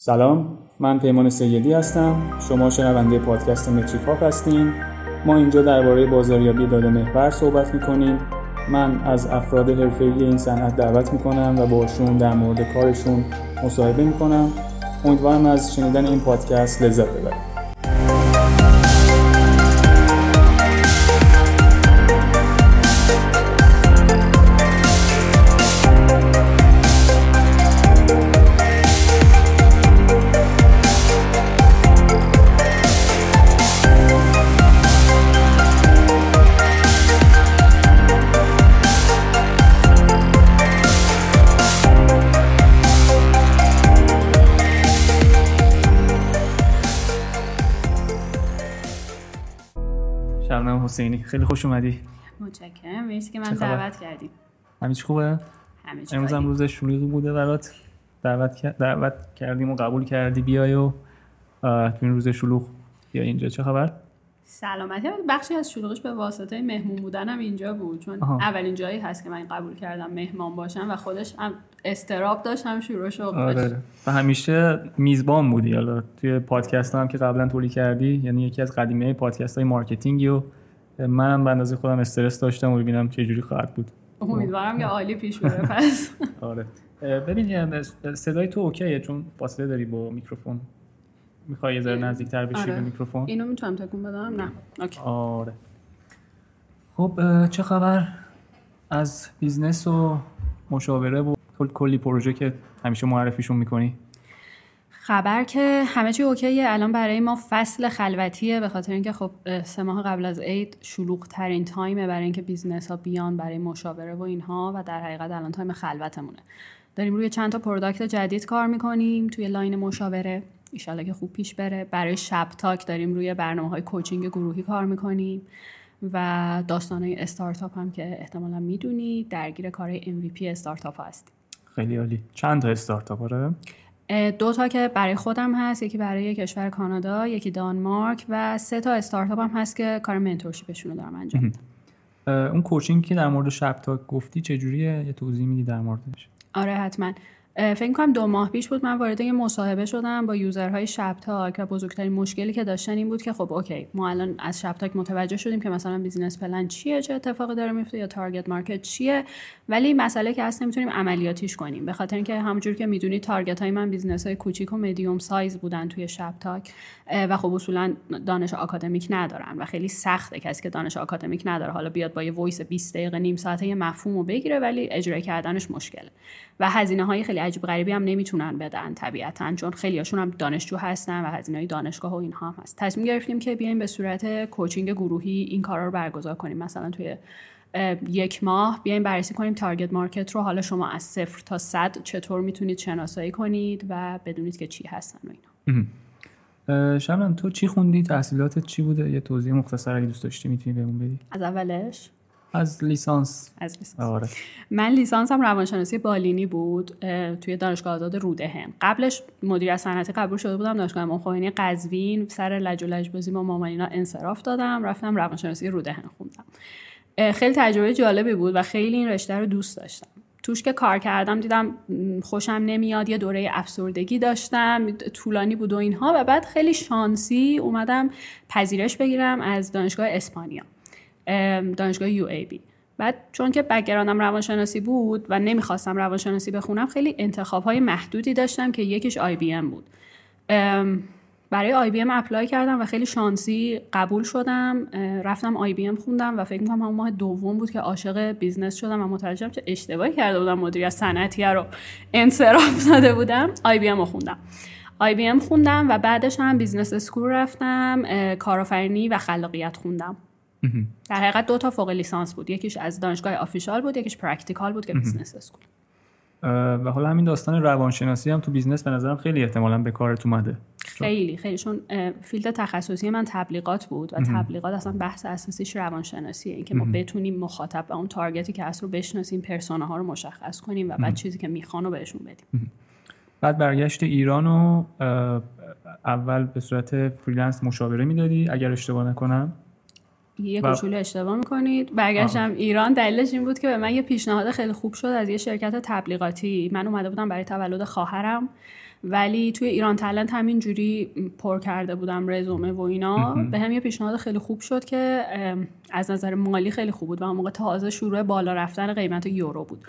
سلام من پیمان سیدی هستم. شما شنونده پادکست متریک هاپ هستین. ما اینجا درباره بازاریابی داده محور صحبت می‌کنیم. من از افراد حرفه‌ای این صنعت دعوت می‌کنم و باشون در مورد کارشون مصاحبه می‌کنم. امیدوارم از شنیدن این پادکست لذت ببرید. حسینی. خیلی خوش اومدی. متشکرم. مرسی که منو دعوت کردیم. همه چی خوبه؟ همه چی امروز هم. روز شلوغی بوده برات. دعوت دعوت کردیم و قبول کردی. بیای و تو این روز شلوغ بیا اینجا. چه خبر؟ سلامتی. بخشی از شلوغش به واسطه مهمون بودنم اینجا بود. چون آها. اولین جایی هست که من قبول کردم مهمان باشم و خودش هم اضطراب داشت هم شروع شغلش آره و همیشه میزبان بودی. حالا توی پادکست هم که قبلا تولید کردی یعنی یکی از قدیمی پادکست های marketing ی و منم به اندازه خودم استرس داشتم و ببینم چه جوری خواهد بود. امیدوارم که عالی پیش بره پس. آره. ببین صدای تو OK ه چون فاصله داری با میکروفون. می‌خوای یه ذره نزدیکتر بشی آره. به میکروفون؟ اینو می‌تونم تکون بدم؟ نه. OK. آره. خب چه خبر از business و مشاوره و کل کلی پروژه که همیشه معرفیشون می‌کنی؟ خبر که همه چی اوکیه الان برای ما فصل خلوتیه به خاطر اینکه خب سه ماه قبل از عید شلوغ ترین time ه برای اینکه business ها بیان برای مشاوره و اینها و در حقیقت الان time خلوتمونه. داریم روی چند تا product جدید کار می‌کنیم توی line مشاوره. ایشالا که خوب پیش بره. برای شب تاک داریم روی برنامه های coaching گروهی کار می‌کنیم و داستان های استارتاپ هم که احتمالا می‌دونید درگیر کار MVP استارتاپ هستیم. خیلی عالی. چند تا استارتاپ؟ آره. دو تا که برای خودم هست یکی برای کشور کانادا یکی دانمارک و سه تا استارتاپ هم هست که کار mentorship شون رو دارم انجام میدم. اون coaching که در مورد شب تاک گفتی چجوریه؟ یه توضیح میدی در موردش؟ آره حتما. فکر کنم دو ماه پیش بود من وارد یه مصاحبه شدم با user های شب تاک و بزرگترین مشکلی که داشتن این بود که خب OK ما الان از شب تاک متوجه شدیم که مثلا business plan چیه چه اتفاقی داره میفته یا target market چیه ولی مسئله که هست نمی‌تونیم عملیاتیش کنیم به خاطر اینکه همونجور که می‌دونید target های من business های کوچیک و medium size بودن توی شب تاک اه، و خب اصولا دانش آکادمیک ندارن و خیلی سخته کسی که دانش آکادمیک نداره حالا بیاد با یه voice 20 دقیقه نیم ساعته یه مفهوم بگیره ولی اجرا کردنش مشکله. و هزینه های خیلی عجیب غریبی هم نمی‌تونن بدن طبیعتا چون خیلی هاشون هم دانشجو هستن و هزینه دانشگاه و اینها هم هست. تصمیم گرفتیم که بیایم به صورت coaching گروهی این کارا رو برگزار کنیم. مثلا توی یک ماه بیایم بررسی کنیم target market رو. حالا شما از صفر تا صد چطور می‌تونید شناسایی کنید و بدونید که چی هستن و اینا. شبنم تو چی خوندی؟ تحصیلاتت چی بوده؟ یه توضیح مختصر اگه دوست داشتی می‌تونی بهمون بدی. از اولش؟ از لیسانس. از لیسانس. آره. من لیسانسم روانشناسی بالینی بود توی دانشگاه آزاد رودهم قبلش مدیر صنعتی قبول شده بودم دانشگاه امام خمینی قزوین سر لج و لجبازی با مامانینا انصراف دادم رفتم روانشناسی رودهم خوندم. خیلی تجربه جالبی بود و خیلی این رشته رو دوست داشتم. توش که کار کردم دیدم خوشم نمیاد یه دوره افسردگی داشتم طولانی بود و اینها و بعد خیلی شانسی اومدم پذیرش بگیرم از دانشگاه اسپانیا. دانشگاه UAB. بعد چون که background م روانشناسی بود و نمی‌خواستم روانشناسی بخونم خیلی انتخاب های محدودی داشتم که یکیش IBM بود. برای IBM apply کردم و خیلی شانسی قبول شدم. رفتم IBM خوندم و فکر می‌کنم همون ماه دوم بود که عاشق business شدم و متوجه شدم چه اشتباهی کرده بودم مدیریت صنعتی رو انصراف داده بودم. IBM رو خوندم. IBM خوندم و بعدش هم business school رفتم کارآفرینی و خلاقیت خوندم. در حقیقت دو تا فوق لیسانس بود. یکیش از دانشگاه official بود یکیش practical بود که بیزنس اسکول و حالا همین داستان روانشناسی هم تو business به نظرم خیلی احتمالا به کارت اومده. خیلی خیلی چون field تخصصی من تبلیغات بود و تبلیغات اصلا بحث اساسیش روانشناسیه اینکه ما بتونیم مخاطب و اون target ی که هست رو بشناسیم persona ها رو مشخص کنیم و بعد چیزی که می‌خوان رو بهشون بدیم. بعد برگشتی ایران و اه، اول به صورت freelance مشاوره می‌دادی اگر اشتباه نکنم. یه و- کوچولو اشتباه می‌کنید. برگشتم ایران دلیلش این بود که به من یه پیشنهاد خیلی خوب شد از یه شرکت تبلیغاتی. من اومده بودم برای تولد خواهرم ولی توی ایران تلنت همین جوری پر کرده بودم رزومه و اینا. بهم یه پیشنهاد خیلی خوب شد که از نظر مالی خیلی خوب بود و اون موقع تازه شروع بالا رفتن قیمت یورو بود.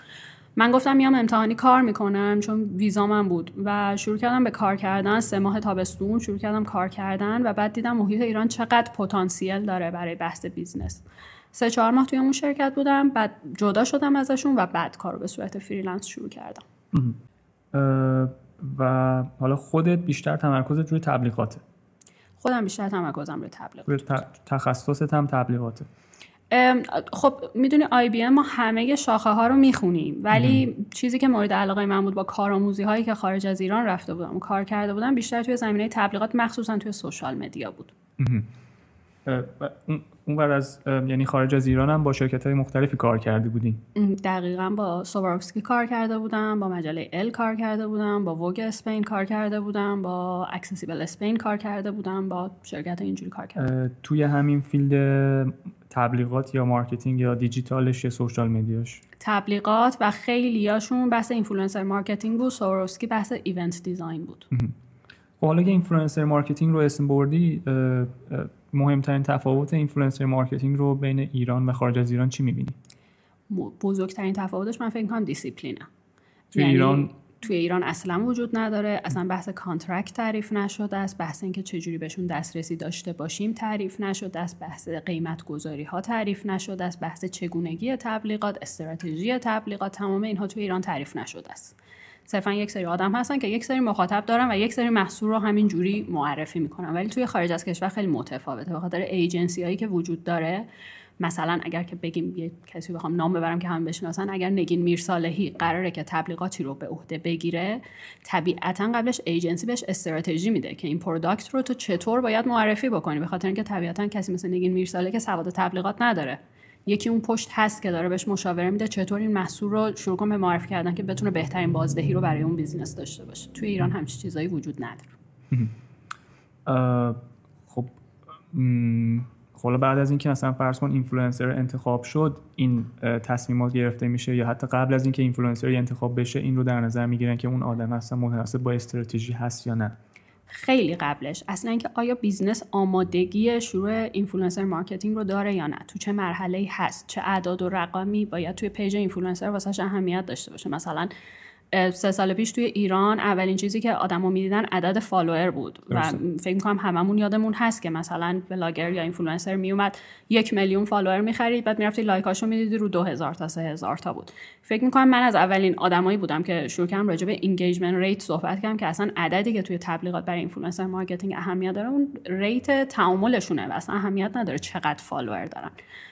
من گفتم میام امتحانی کار می‌کنم چون ویزا من بود و شروع کردم به کار کردن سه ماه تابستون شروع کردم کار کردن و بعد دیدم محیط ایران چقدر پتانسیل داره برای بحث business. سه چهار ماه توی اون شرکت بودم بعد جدا شدم ازشون و بعد کار به صورت freelance شروع کردم. و حالا خودت بیشتر تمرکزت روی تبلیغاته. خودم بیشتر تمرکزم روی تبلیغات. تخصصت هم تبلیغاته. خب می‌دونی MBA ما همه شاخه ها رو می‌خونیم. ولی چیزی که مورد علاقه من بود با کارآموزی هایی که خارج از ایران رفته بودم کار کرده بودم بیشتر توی زمینه تبلیغات مخصوصا توی social media بود. اون از یعنی خارج از ایران هم با شرکت های مختلفی کار کرده بودین؟ دقیقا با سواروفسکی کار کرده بودم با مجله ال کار کرده بودم با ووگ Spain کار کرده بودم با Accessible Spain کار کرده بودم با شرکت اینجوری کار کرده توی همین field تبلیغات یا marketing یا digitalش یا social mediaش تبلیغات و خیلیاشون بحث influencer marketing بود. سواروفسکی بحث event design بود. خب حالا که influencer marketing رو اسم بردی مهمترین تفاوت influencer marketing رو بین ایران و خارج از ایران چی می‌بینی؟ بزرگترین تفاوتش من فکر کنم دیسیپلینه. توی یعنی ایران توی ایران اصلا وجود نداره. اصلا بحث contract تعریف نشده است. بحث اینکه چجوری بهشون دسترسی داشته باشیم تعریف نشده است. بحث قیمت گذاری ها تعریف نشده است. بحث چگونگی تبلیغات استراتژی تبلیغات تمام اینها توی ایران تعریف نشده است. صرفا یک سری آدم هستن که یک سری مخاطب دارن و یک سری محصول رو همین جوری معرفی می‌کنن. ولی توی خارج از کشور خیلی متفاوته. به خاطر ایجنسی هایی که وجود داره مثلا اگر که بگیم یه کسی بخوام نام ببرم که هم بشناسن اگر نگین میرصالحی قراره که تبلیغاتی رو به عهده بگیره طبیعتا قبلش ایجنسی بهش استراتژی میده که این product رو تو چطور باید معرفی بکنی؟ به خاطر اینکه طبیعتا کسی مثل نگین میرصالحی که سواد تبلیغات نداره. یکی اون پشت هست که داره بهش مشاوره میده چطور این محصول رو شروع کنه به معرفی کردن که بتونه بهترین بازدهی رو برای اون business داشته باشه. توی ایران همچین چیزایی وجود نداره. خب حالا بعد از اینکه مثلا فرض کن اینفلوئنسر انتخاب شد این تصمیمات گرفته میشه یا حتی قبل از اینکه اینفلوئنسر انتخاب بشه این رو در نظر می‌گیرن که اون آدم اصلا مناسب با استراتژی هست یا نه. خیلی قبلش. اصلا اینکه آیا business آمادگی شروع influencer marketing رو داره یا نه؟ تو چه مرحله هست؟ چه اعداد و رقمی؟ باید توی page influencer واسش اهمیت داشته باشه. مثلا سه سال پیش توی ایران اولین چیزی که آدما می‌دیدن عدد follower بود و فکر می‌کنم هممون یادمون هست که مثلا بلاگر یا اینفلوئنسر میومد یک میلیون follower می‌خرید بعد می‌رفتی like اشو می‌دیدی رو دو هزار تا سه هزار تا بود. فکر می‌کنم من از اولین آدمایی بودم که شروع کردم راجع به engagement rate صحبت کردم که اصلا عددی که توی تبلیغات برای influencer marketing اهمیت داره اون rate تعاملشونه و اصلا اهمیت نداره چقدر follower دارن.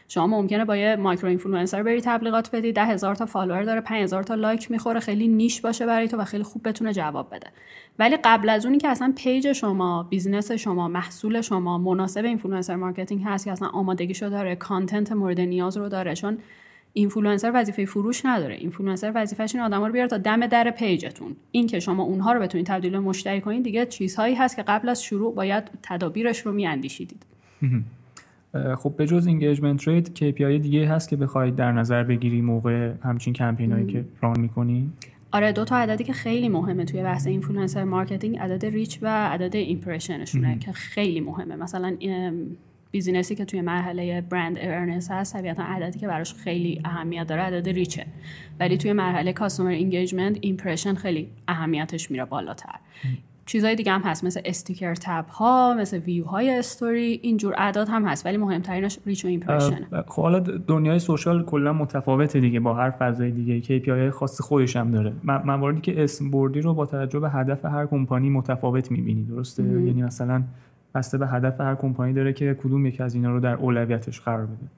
شما ممکنه با یه micro influencer بری تبلیغات بدی ده هزار تا follower داره 5000 تا like می‌خوره خیلی niche باشه برای تو و خیلی خوب بتونه جواب بده. ولی قبل از اونی که اصلا page شما business شما محصول شما مناسب influencer marketing هست که اصلا آمادگیشو داره content مورد نیاز رو داره چون اینفلوئنسر وظیفه فروش نداره. اینفلوئنسر وظیفش این آدما رو بیاره تا دم در page تون. این که شما اونها رو بتونید تبدیل به مشتری کنید دیگه چیزهایی هست که قبل از شروع باید تدابیرش رو میاندیشیدید. خب به جز engagement rate KPI دیگه هست که بخواید در نظر بگیری موقع همچین کمپینایی که run می‌کنی آره دو تا عددی که خیلی مهمه توی بحث influencer marketing عدد reach و عدد impression شونه که خیلی مهمه. مثلا business ی که توی مرحله brand awareness هست طبیعتا عددی که براش خیلی اهمیت داره عدد reach ه ولی توی مرحله customer engagement impression خیلی اهمیتش میره بالاتر. چیزهای دیگه هم هست مثل sticker tap ها مثل view های استوری اینجور اعداد هم هست ولی مهمترینش reach و impression خب حالا دنیای social کلا متفاوته دیگه با هر فضای دیگه KPI خاص خودش هم داره. مواردی که اسم بردی رو با توجه به هدف هر کمپانی متفاوت می‌بینی درسته؟ یعنی مثلا بسته به هدف هر کمپانی داره که کدوم یکی از اینا رو در اولویتش قرار بده.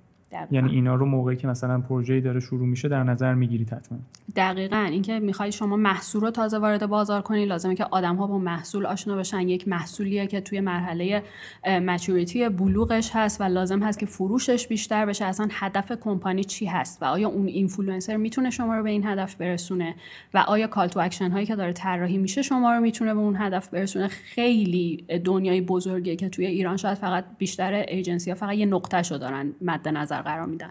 یعنی اینا رو موقعی که مثلا پروژه‌ای داره شروع میشه در نظر می‌گیرید حتما. دقیقا. اینکه می‌خوای شما محصول رو تازه وارد بازار کنی لازمه که آدم ها با محصول آشنا بشن. یک محصولیه که توی مرحله maturity بلوغش هست و لازم هست که فروشش بیشتر بشه. اصلا هدف کمپانی چی هست و آیا اون اینفلوئنسر می‌تونه شما رو به این هدف برسونه و آیا call to action هایی که داره طراحی میشه شما رو می‌تونه به اون هدف برسونه؟ خیلی دنیای بزرگیه که توی ایران شاید فقط بیشتر ایجنسی ها فقط یه نقطه شو دارن مد نظر قرار میدن.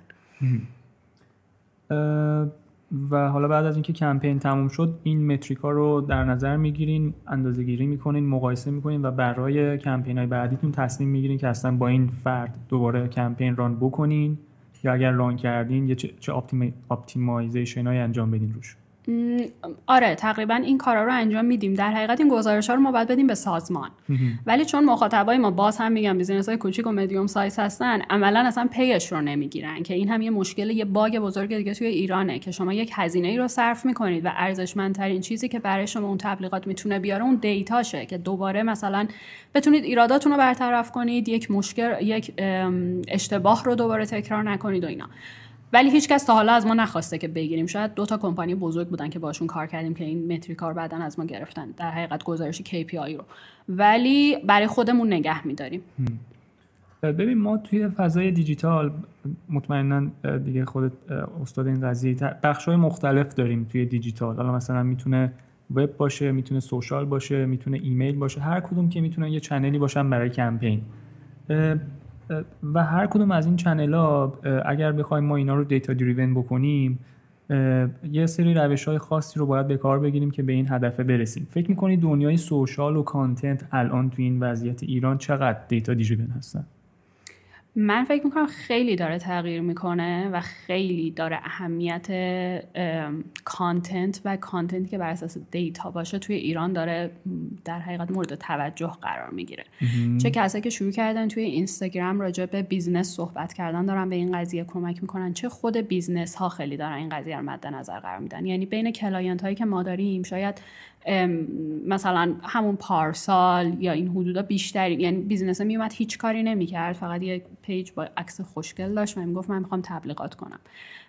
و حالا بعد از اینکه کمپین تموم شد این metric ا رو در نظر می‌گیرین اندازه گیری می‌کنین مقایسه می‌کنین و برای کمپین های بعدیتون تصمیم می‌گیرین که اصلا با این فرد دوباره campaign run بکنین یا اگر run کردین یه چه, optimization های انجام بدین روش؟ آره تقریبا این کارا رو انجام میدیم. در حقیقت این گزارش ها رو ما باید بدیم به سازمان. ولی چون مخاطبای ما باز هم میگم business های کوچیک و medium size هستن عملا اصلا پیش رو نمی‌گیرن که این هم یه مشکل یه bug بزرگ دیگه توی ایرانه که شما یک هزینه ای رو صرف می‌کنید و ارزشمندترین چیزی که برای شما اون تبلیغات می‌تونه بیاره اون data شه که دوباره مثلا بتونید ایراداتون رو برطرف کنید یک مشکل یک اشتباه رو دوباره تکرار نکنید و اینا. ولی هیچکس تا حالا از ما نخواسته که بگیریم. شاید دو تا کمپانی بزرگ بودن که باشون کار کردیم که این متریک کار بعدا از ما گرفتن. در حقیقت گزارش KPI رو. ولی برای خودمون نگه میداریم. ببین ما توی فضای دیجیتال مطمئنا دیگه خودت استاد این قضیه بخش های مختلف داریم توی دیجیتال. حالا مثلا می‌تونه وب باشه می‌تونه social باشه می‌تونه ایمیل باشه. هر کدوم که می‌تونن یه channel ی باشن برای کمپین. و هر کدوم از این channel ها اگر بخوایم ما اینا رو data driven بکنیم یه سری روش های خاصی رو باید به کار بگیریم که به این هدف برسیم. فکر می‌کنید دنیای social و content الان تو این وضعیت ایران چقدر data driven هستن؟ من فکر می‌کنم خیلی داره تغییر می‌کنه و خیلی داره اهمیت content و content که بر اساس data باشه توی ایران داره در حقیقت مورد توجه قرار می‌گیره. چه کسایی که شروع کردن توی اینستاگرام راجع به business صحبت کردن دارن به این قضیه کمک می‌کنن. چه خود business ها خیلی دارن این قضیه رو مد نظر قرار میدن. یعنی بین client هایی که ما داریم شاید مثلا همون پارسال یا این حدودا بیشتری یعنی business میومد هیچ کاری نمی‌کرد فقط یه page با عکس خوشگل داشت و می‌گفت من می‌خوام تبلیغات کنم.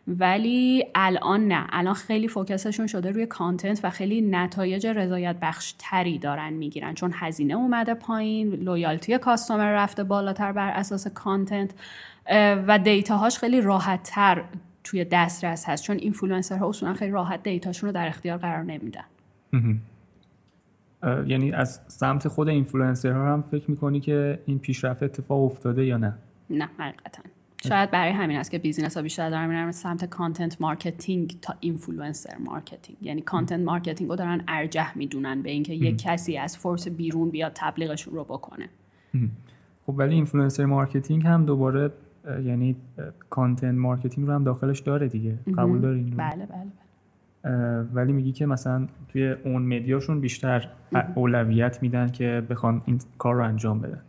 ولی الان نه. الان خیلی focus شون شده روی content و خیلی نتایج رضایت بخش تری دارن می‌گیرن. چون هزینه اومده پایین loyalty customer رفته بالاتر بر اساس content و data هاش خیلی راحت تر توی دسترس هست. چون اینفلوئنسرها اصولا خیلی راحت data شون رو در اختیار قرار نمیدن. یعنی از سمت خود اینفلوئنسر ها هم فکر می‌کنی که این پیشرفت اتفاق افتاده یا نه؟ نه حقیقتا. شاید برای همین است که business ها بیشتر دارن میرن سمت content marketing تا influencer marketing یعنی content marketing رو دارن ارجح می‌دونن به اینکه یک کسی از force بیرون بیاد تبلیغشون رو بکنه. خب ولی influencer marketing هم دوباره یعنی content marketing رو هم داخلش داره دیگه. قبول دارین بله بله. ولی میگی که مثلا توی اون media شون بیشتر اولویت میدن که بخوان این کار رو انجام بدن.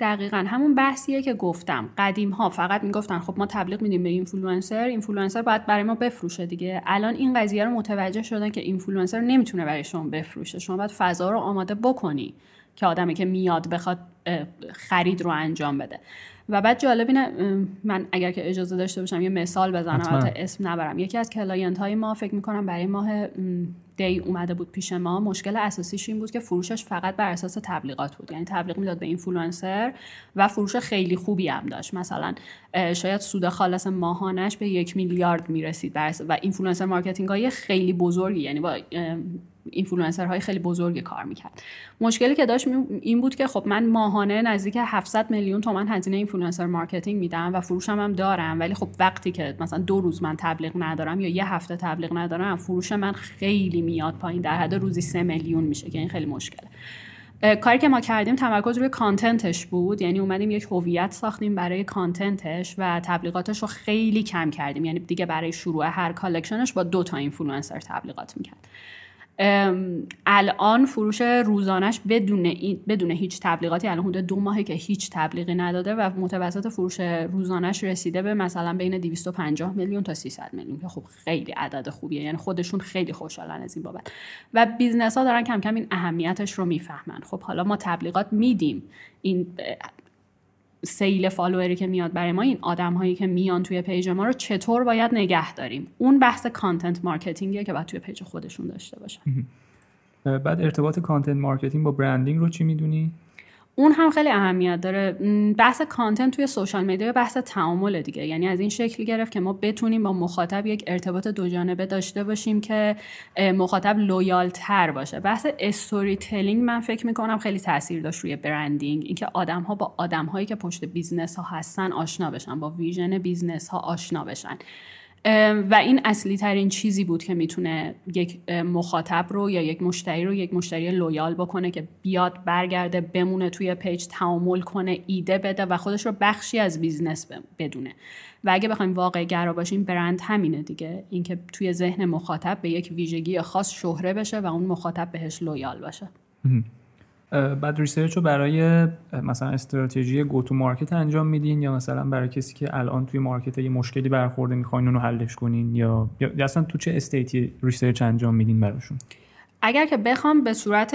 دقیقا. همون بحثیه که گفتم. قدیم ها فقط می‌گفتن خب ما تبلیغ میدیم به influencer. influencer باید برای ما بفروشه دیگه. الان این قضیه رو متوجه شدن که اینفلوئنسر نمی‌تونه برای شما بفروشه. شما باید فضا رو آماده بکنی که آدمی که میاد بخواد خرید رو انجام بده. و بعد جالب اینه من اگر که اجازه داشته باشم یه مثال بزنم البته اسم نبرم. یکی از client های ما فکر می‌کنم برای ماه دی اومده بود پیش ما. مشکل اساسیش این بود که فروشش فقط بر اساس تبلیغات بود. یعنی تبلیغ می‌داد به اینفلوئنسر و فروش خیلی خوبی هم داشت. مثلا شاید سود خالص ماهانش به یک میلیارد می‌رسید و influencer marketing های خیلی بزرگی یعنی با های خیلی بزرگی کار می‌کرد. مشکلی که داشت این بود که خب من ماهانه نزدیک 700 میلیون تومن هزینه influencer marketing میدم و فروشم هم دارم ولی خب وقتی که مثلا دو روز من تبلیغ ندارم یا یه هفته تبلیغ ندارم فروش من خیلی میاد پایین. در حد روزی 3 میلیون میشه که این خیلی مشکله. کاری که ما کردیم تمرکز روی content ش بود. یعنی اومدیم یک هویت ساختیم برای content ش و تبلیغاتش رو خیلی کم کردیم. یعنی دیگه برای شروع هر collection ش با دو تا اینفلوئنسر تبلیغات می‌کرد. الان فروش روزانش بدون, بدون هیچ تبلیغاتی الان حدود دو ماهه که هیچ تبلیغی نداده و متوسط فروش روزانش رسیده به مثلا بین 250 میلیون تا 300 میلیون که خب خیلی عدد خوبیه یعنی خودشون خیلی خوشحالن از این بابت. و business ها دارن کم کم این اهمیتش رو می‌فهمن. خب حالا ما تبلیغات میدیم. این سیل follower ی که میاد برای ما این آدم هایی که میان توی page ما رو چطور باید نگه داریم؟ اون بحث content marketing یه که باید توی page خودشون داشته باشن. بعد ارتباط content marketing با branding رو چی می‌دونی؟ اون هم خیلی اهمیت داره. بحث content توی social media بحث تعامل دیگه. یعنی از این شکل گرفت که ما بتونیم با مخاطب یک ارتباط دو جانبه داشته باشیم که مخاطب loyal تر باشه. بحث storytelling من فکر می‌کنم خیلی تاثیر داشت روی branding اینکه آدم ها با آدم هایی که پشت business ها هستن آشنا بشن با vision business ها آشنا بشن. و این اصلی ترین چیزی بود که می‌تونه یک مخاطب رو یا یک مشتری رو یک مشتری loyal بکنه که بیاد برگرده بمونه توی page تعامل کنه ایده بده و خودش رو بخشی از business بدونه. و اگه بخوایم واقع گرا باشیم برند همینه دیگه. اینکه توی ذهن مخاطب به یک ویژگی خاص شهره بشه و اون مخاطب بهش loyal باشه. بعد research رو برای مثلا استراتژی go to market انجام میدین یا مثلا برای کسی که الان توی market یه مشکلی برخورده می‌خواین اونو حلش کنین یا یا اصلا تو چه state ی research انجام میدین براشون؟ اگر که بخوام به صورت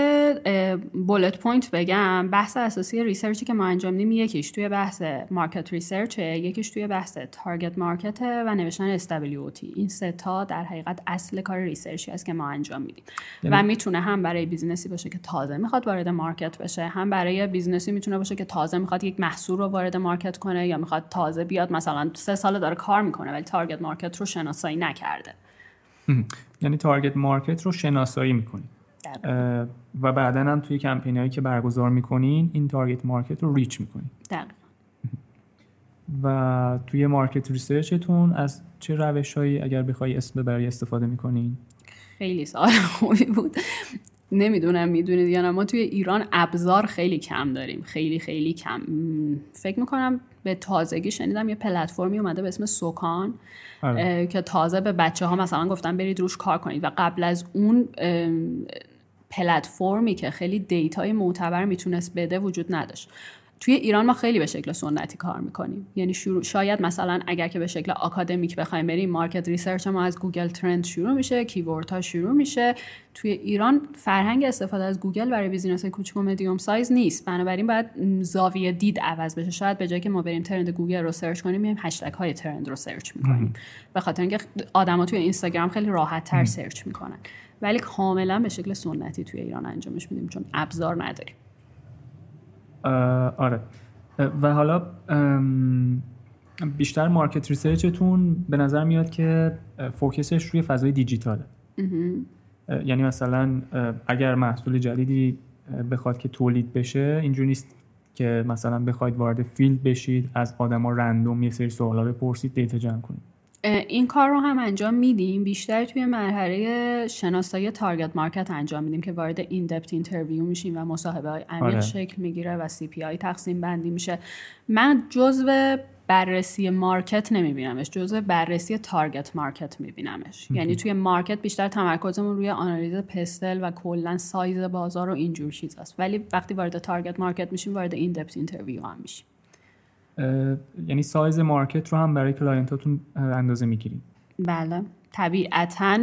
bullet point بگم بحث اساسی research ی که ما انجام میدیم یکیش توی بحث market research یکیش توی بحث target market و نوشتن stability این سه تا در حقیقت اصل کار research ی است که ما انجام میدیم. یعنی؟ و می‌تونه هم برای business ی باشه که تازه می‌خواد وارد market بشه هم برای business ی می‌تونه باشه که تازه می‌خواد یک محصول رو وارد market کنه یا می‌خواد تازه بیاد مثلا سه سال داره کار می‌کنه ولی target market رو شناسایی نکرده. یعنی target market رو شناسایی می‌کنید و بعدا هم توی کمپین هایی که برگزار می‌کنین این target market رو reach می‌کنین و توی market research تون از چه روش هایی اگر بخوای اسم ببری استفاده می‌کنین خیلی سوال خوبی بود. نمی‌دونم می‌دونید یا نه. ما توی ایران ابزار خیلی کم داریم. خیلی خیلی کم. فکر می‌کنم به تازگی شنیدم یه پلتفرمی اومده به اسم سوکان آره. که تازه به بچه ها مثلا گفتن برید روش کار کنید و قبل از اون پلتفرمی که خیلی data ی معتبر می‌تونست بده وجود نداشت توی ایران ما خیلی به شکل سنتی کار می‌کنیم. یعنی شروع شاید مثلا اگر که به شکل آکادمیک بخوایم بریم market research ما از Google Trend شروع میشه keyword ها شروع میشه. توی ایران فرهنگ استفاده از گوگل برای business کوچیک و medium size نیست. بنابراین باید زاویه دید عوض بشه. شاید به جایی که ما بریم trend گوگل رو search کنیم میایم هشتگ های trend رو search می‌کنیم. به خاطر اینکه آدما توی اینستاگرام خیلی راحت تر search می‌کنن. ولی کاملا به شکل سنتی توی ایران انجامش میدیم چون ابزار نداریم. آره. و حالا بیشتر market research تون به نظر میاد که focus ش روی فضای دیجیتاله. یعنی مثلا اگر محصول جدیدی بخواد که تولید بشه اینجور نیست که مثلا بخواید وارد field بشید از آدما random یه سری سوالا بپرسید data جمع کنید. این کار رو هم انجام میدیم. بیشتر توی مرحله شناسایی target market انجام میدیم که وارد این depth interview میشیم و مصاحبه های عمیق آره. شکل می‌گیره و CPI تقسیم بندی میشه. من جزو بررسی market نمیبینمش جزو بررسی target market میبینمش. یعنی توی market بیشتر تمرکزمون روی آنالیز PESTEL و کلا سایز بازار و اینجور چیزاست. ولی وقتی وارد target market میشیم وارد این depth interview هم میشیم. یعنی سایز market رو هم برای client اتون اندازه می‌گیریم بله. طبیعتا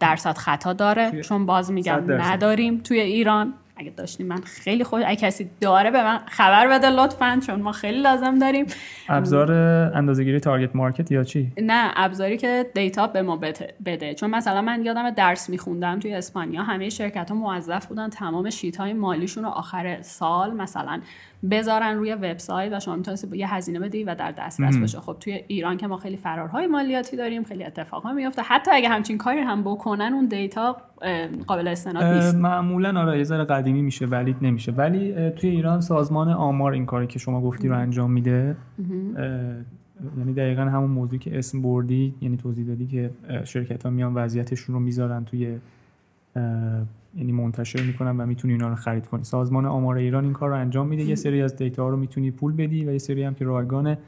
درصد خطا داره. چون باز میگم نداریم توی ایران. اگه داشتیم من خیلی خوش اگه کسی داره به من خبر بده لطفا چون ما خیلی لازم داریم. ابزار اندازه‌گیری target market یا چی؟ نه ابزاری که data به ما بده. چون مثلا من یادم درس میخوندم توی اسپانیا. همه شرکت ها موظف بودن تمام sheet های مالیشون رو آخر سال مثلا بذارن روی وبسایت و شما می‌تونید یه هزینه بدی و در دسترس باشه خب توی ایران که ما خیلی فرارهای مالیاتی داریم خیلی اتفاقا میفته حتی اگه همچین کاری هم بکنن اون data قابل استناد نیست. معمولا آره یه ذره قدیمی میشه valid نمیشه. ولی توی ایران سازمان آمار این کاری که شما گفتی رو انجام میده یعنی دقیقا همون موضوعی که اسم بردی یعنی توضیح دادی که شرکت ها میان وضعیتشون رو می‌ذارن توی یعنی منتشر می‌کنن و می‌تونی اینا رو خرید کنی. سازمان آمار ایران این کار رو انجام میده. یه سری از دیتا رو می‌تونی پول بدی و یه سری هم که رایگانه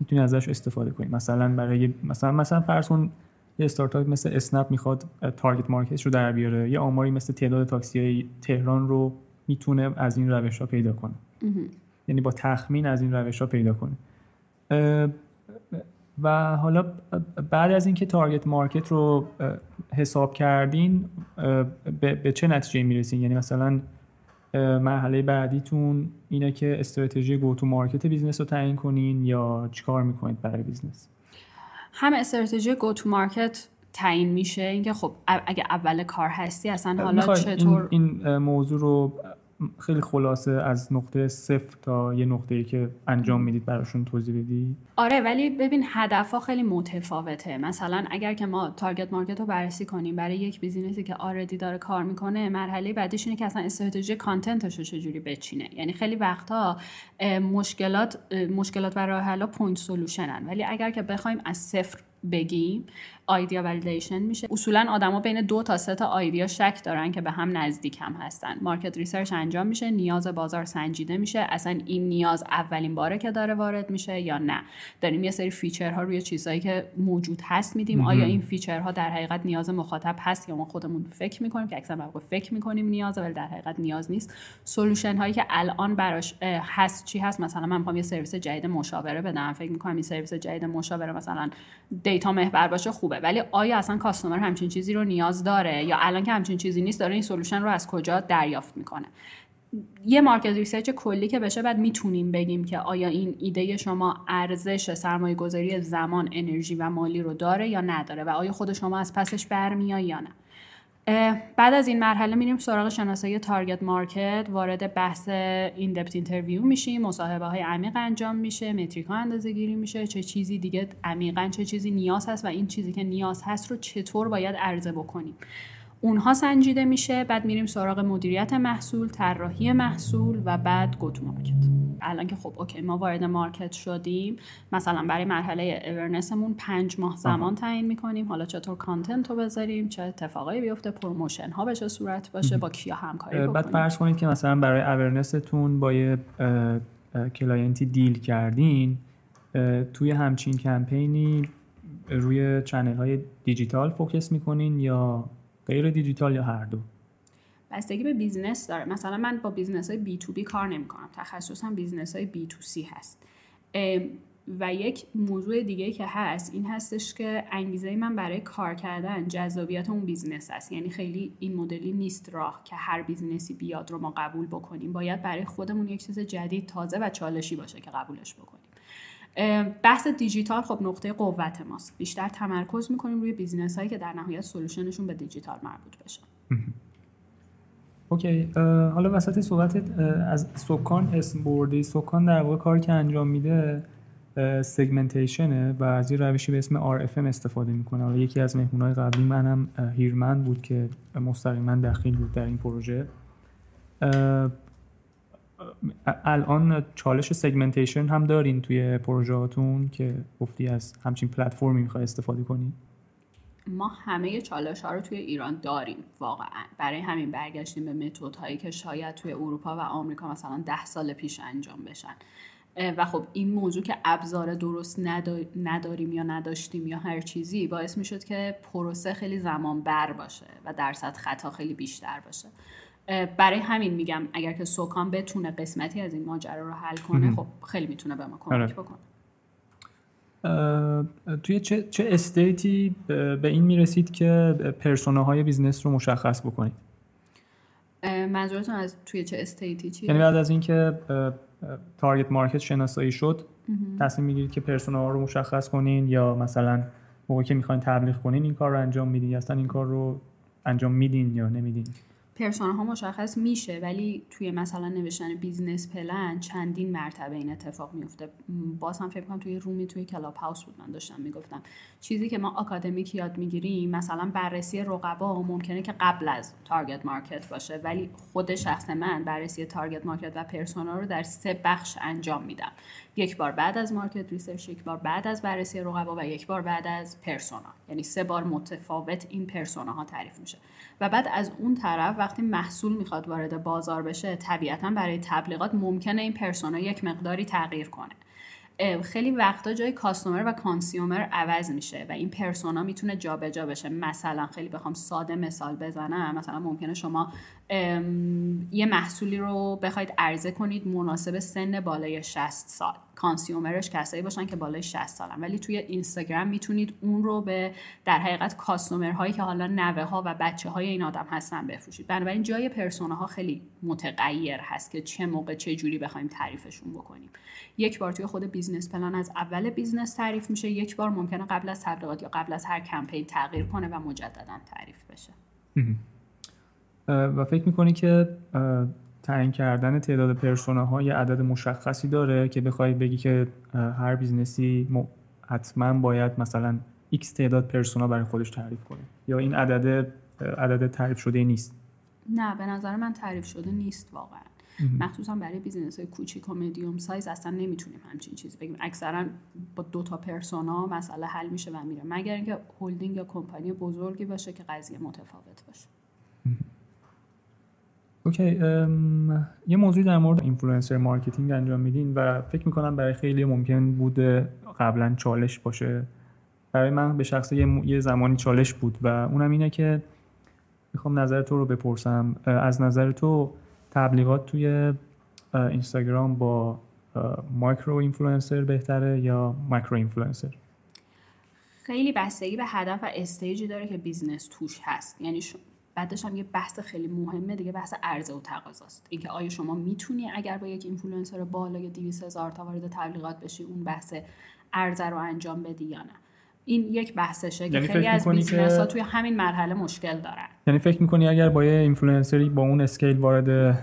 می‌تونی ازش استفاده کنی. مثلا برای مثلا مثلا فرض کن یه استارتاپ مثل اسنپ می‌خواد تارگت مارکتش رو در بیاره. یه آماری مثل تعداد تاکسی های تهران رو می‌تونه از این روش ها پیدا کنه. یعنی با تخمین از این روش ها پیدا کنه. و حالا بعد از اینکه target market رو حساب کردین به چه نتیجه می‌رسین؟ یعنی مثلا مرحله بعدیتون اینه که استراتژی go to market business رو تعیین کنین یا چیکار می‌کنید برای business هم استراتژی go to market تعیین میشه اینکه خب اگه اول کار هستی اصلا حالا چطور؟ این, این موضوع رو خیلی خلاصه از نقطه صفر تا یه نقطه ای که انجام می‌دید براشون توضیح بدی آره ولی ببین هدف خیلی متفاوته. مثلا اگر که ما target market رو بررسی کنیم برای یک business ی که already داره کار می‌کنه مرحله بعدیش اینه که اصلا استراتژی content ش رو چجوری بچینه. یعنی خیلی وقتا مشکلات مشکلات و راه حل point solution ن ولی اگر که بخوایم از صفر بگیم idea validation میشه. اصولا آدما بین دو تا سه تا idea شک دارن که به هم نزدیک هم هستن. market research انجام میشه نیاز بازار سنجیده میشه. اصلا این نیاز اولین باره که داره وارد میشه یا نه؟ داریم یه سری feature ها روی چیزهایی که موجود هست میدیم. آیا این feature ها در حقیقت نیاز مخاطب هست یا ما خودمون فکر می‌کنیم؟ که اکثر موقع فکر می‌کنیم نیاز ولی در حقیقت نیاز نیست. solution هایی که الان براش هست چی هست؟ مثلا من می‌خوام یه سرویس جدید مشاوره بدم. فکر می‌کنم این سرویس جدید مشاوره مثلا data محور باشه خوبه. ولی آیا اصلا customer همچین چیزی رو نیاز داره؟ یا الان که همچین چیزی نیست داره این solution رو از کجا دریافت می‌کنه؟ یه market research کلی که بشه بعد می‌تونیم بگیم که آیا این ایده شما ارزش سرمایه گذاری زمان انرژی و مالی رو داره یا نداره و آیا خود شما از پسش برمیای یا نه. بعد از این مرحله میریم سراغ شناسایی target market وارد بحث این depth interview میشیم مصاحبه های عمیق انجام میشه metric ها اندازه گیری میشه چه چیزی دیگه عمیقا چه چیزی نیاز هست و این چیزی که نیاز هست رو چطور باید عرضه بکنیم. اونها سنجیده میشه بعد میریم سراغ مدیریت محصول طراحی محصول و بعد go to market الان که خب okay ما وارد market شدیم. مثلا برای مرحله awareness مون پنج ماه زمان تعیین می‌کنیم. حالا چطور content رو بذاریم چه اتفاقایی بیفته promotion ها بشه صورت باشه با کیا همکاری بکنیم بعد فرض کنید که مثلا برای awareness تون با یه client ی deal کردین توی همچین کمپینی روی channel های دیجیتال focus می‌کنین یا غیر دیجیتال یا هر دو؟ بستگی به business داره. مثلا من با business های B2B کار نمی کنم تخصصم business های B2C هست و یک موضوع دیگه که هست این هستش که انگیزه من برای کار کردن جذابیت اون business است. یعنی خیلی این مدلی نیست راه که هر business ی بیاد رو ما قبول بکنیم. باید برای خودمون یک چیز جدید تازه و چالشی باشه که قبولش بکنیم. بحث دیجیتال خب نقطه قوت ماست. بیشتر تمرکز می‌کنیم روی business هایی که در نهایت solution شون به دیجیتال مربوط بشه. okay. حالا وسط صحبت از سکان اسم بردی سکان در واقع کاری که انجام میده segmentation ه و از یه روشی به اسم RFM استفاده می‌کنه. حالا یکی از مهمونهای قبلی منم هیرمن بود که مستقیما دخیل بود در این پروژه. الان چالش سگمنتیشن هم دارین توی پروژهاتون که گفتی از همچین پلتفرمی می‌خوای استفاده کنی؟ ما همه چالش ها رو توی ایران داریم واقعا. برای همین برگشتیم به متد هایی که شاید توی اروپا و آمریکا مثلا ده سال پیش انجام بشن. و خب این موضوع که ابزار درست نداریم یا نداشتیم یا هر چیزی باعث می‌شد که پروسه خیلی زمان بر باشه و درصد خطا خیلی بیشتر باشه. برای همین میگم اگر که سوکان بتونه قسمتی از این ماجرا رو حل کنه خب خیلی می‌تونه به ما کمک آره. بکنه توی چه, چه stage ی به این می‌رسید که persona های business رو مشخص بکنید؟ منظورتون از توی چه stage ی چیه؟ یعنی بعد از اینکه target market شناسایی شد تصمیم می‌گیرید که persona رو مشخص کنین یا مثلا موقعی که می‌خواین تبلیغ کنین این کار رو انجام میدین؟ یا اصلا این کار رو انجام میدین یا نمیدین؟ persona ها مشخص میشه ولی توی مثلا نوشتن business plan چندین مرتبه این اتفاق میفته باز هم فکر کنم توی room ی توی Clubhouse بود من داشتم می‌گفتم. چیزی که ما آکادمیک یاد می‌گیریم مثلا بررسی رقبا ممکنه که قبل از target market باشه ولی خود شخص من بررسی target market و persona رو در سه بخش انجام میدم. یک بار بعد از market research یک بار بعد از بررسی رقبا و یک بار بعد از persona یعنی سه بار متفاوت این persona ها تعریف میشه. و بعد از اون طرف وقتی محصول می‌خواد وارد بازار بشه طبیعتا برای تبلیغات ممکنه این persona یک مقداری تغییر کنه. خیلی وقتا جای customer و consumer عوض میشه و این persona می‌تونه جابجا بشه. مثلا خیلی بخوام ساده مثال بزنم مثلا ممکنه شما یه محصولی رو بخواید عرضه کنید مناسب سن بالای 60 سال. consumer ش کسایی باشن که بالای 60 سالن. ولی توی اینستاگرام می‌تونید اون رو به در حقیقت customer هایی که حالا نوه ها و بچه های این آدم هستن بفروشید. بنابراین جای persona ها خیلی متغیر هست که چه موقع چه جوری بخوایم تعریفشون بکنیم. یک بار توی خود business plan از اول business تعریف میشه. یک بار ممکنه قبل از تبلیغات یا قبل از هر کمپین تغییر کنه و مجددا تعریف بشه. و فکر می‌کنی که تعیین کردن تعداد persona یه عدد مشخصی داره که بخوای بگی که هر business ی حتما باید مثلا x تعداد persona برای خودش تعریف کنه یا این عدد عدد تعریف شده نیست؟ نه به نظر من تعریف شده نیست واقعا. مخصوصا برای business های کوچیک و medium size اصلا نمی‌تونیم همچین چیزی بگیم. اکثرا با دو تا persona مسئله حل میشه و میره. مگر اینکه هلدینگ یا کمپانی بزرگی باشه که قضیه متفاوت باشه. okay یه موضوع در مورد influencer marketing انجام میدین و فکر می‌کنم برای خیلی ممکن بوده قبلا چالش باشه. برای من به شخص یه زمانی چالش بود و اونم اینه که می‌خوام نظر تو رو بپرسم. از نظر تو تبلیغات توی اینستاگرام با micro influencer بهتره یا macro influencer؟ خیلی بستگی به هدف و stage ی داره که business توش هست. یعنی بعدش هم یه بحث خیلی مهمه دیگه بحث عرضه و تقاضاست. اینکه آیا شما می‌تونی اگر با یک اینفلوئنسر بالای 200 هزار تا وارد تبلیغات بشی اون بحث عرضه رو انجام بدی یا نه؟ این یک بحثشه که یعنی خیلی از business ها توی همین مرحله مشکل دارن. یعنی فکر می‌کنی اگر با یه اینفلوئنسری با اون scale وارد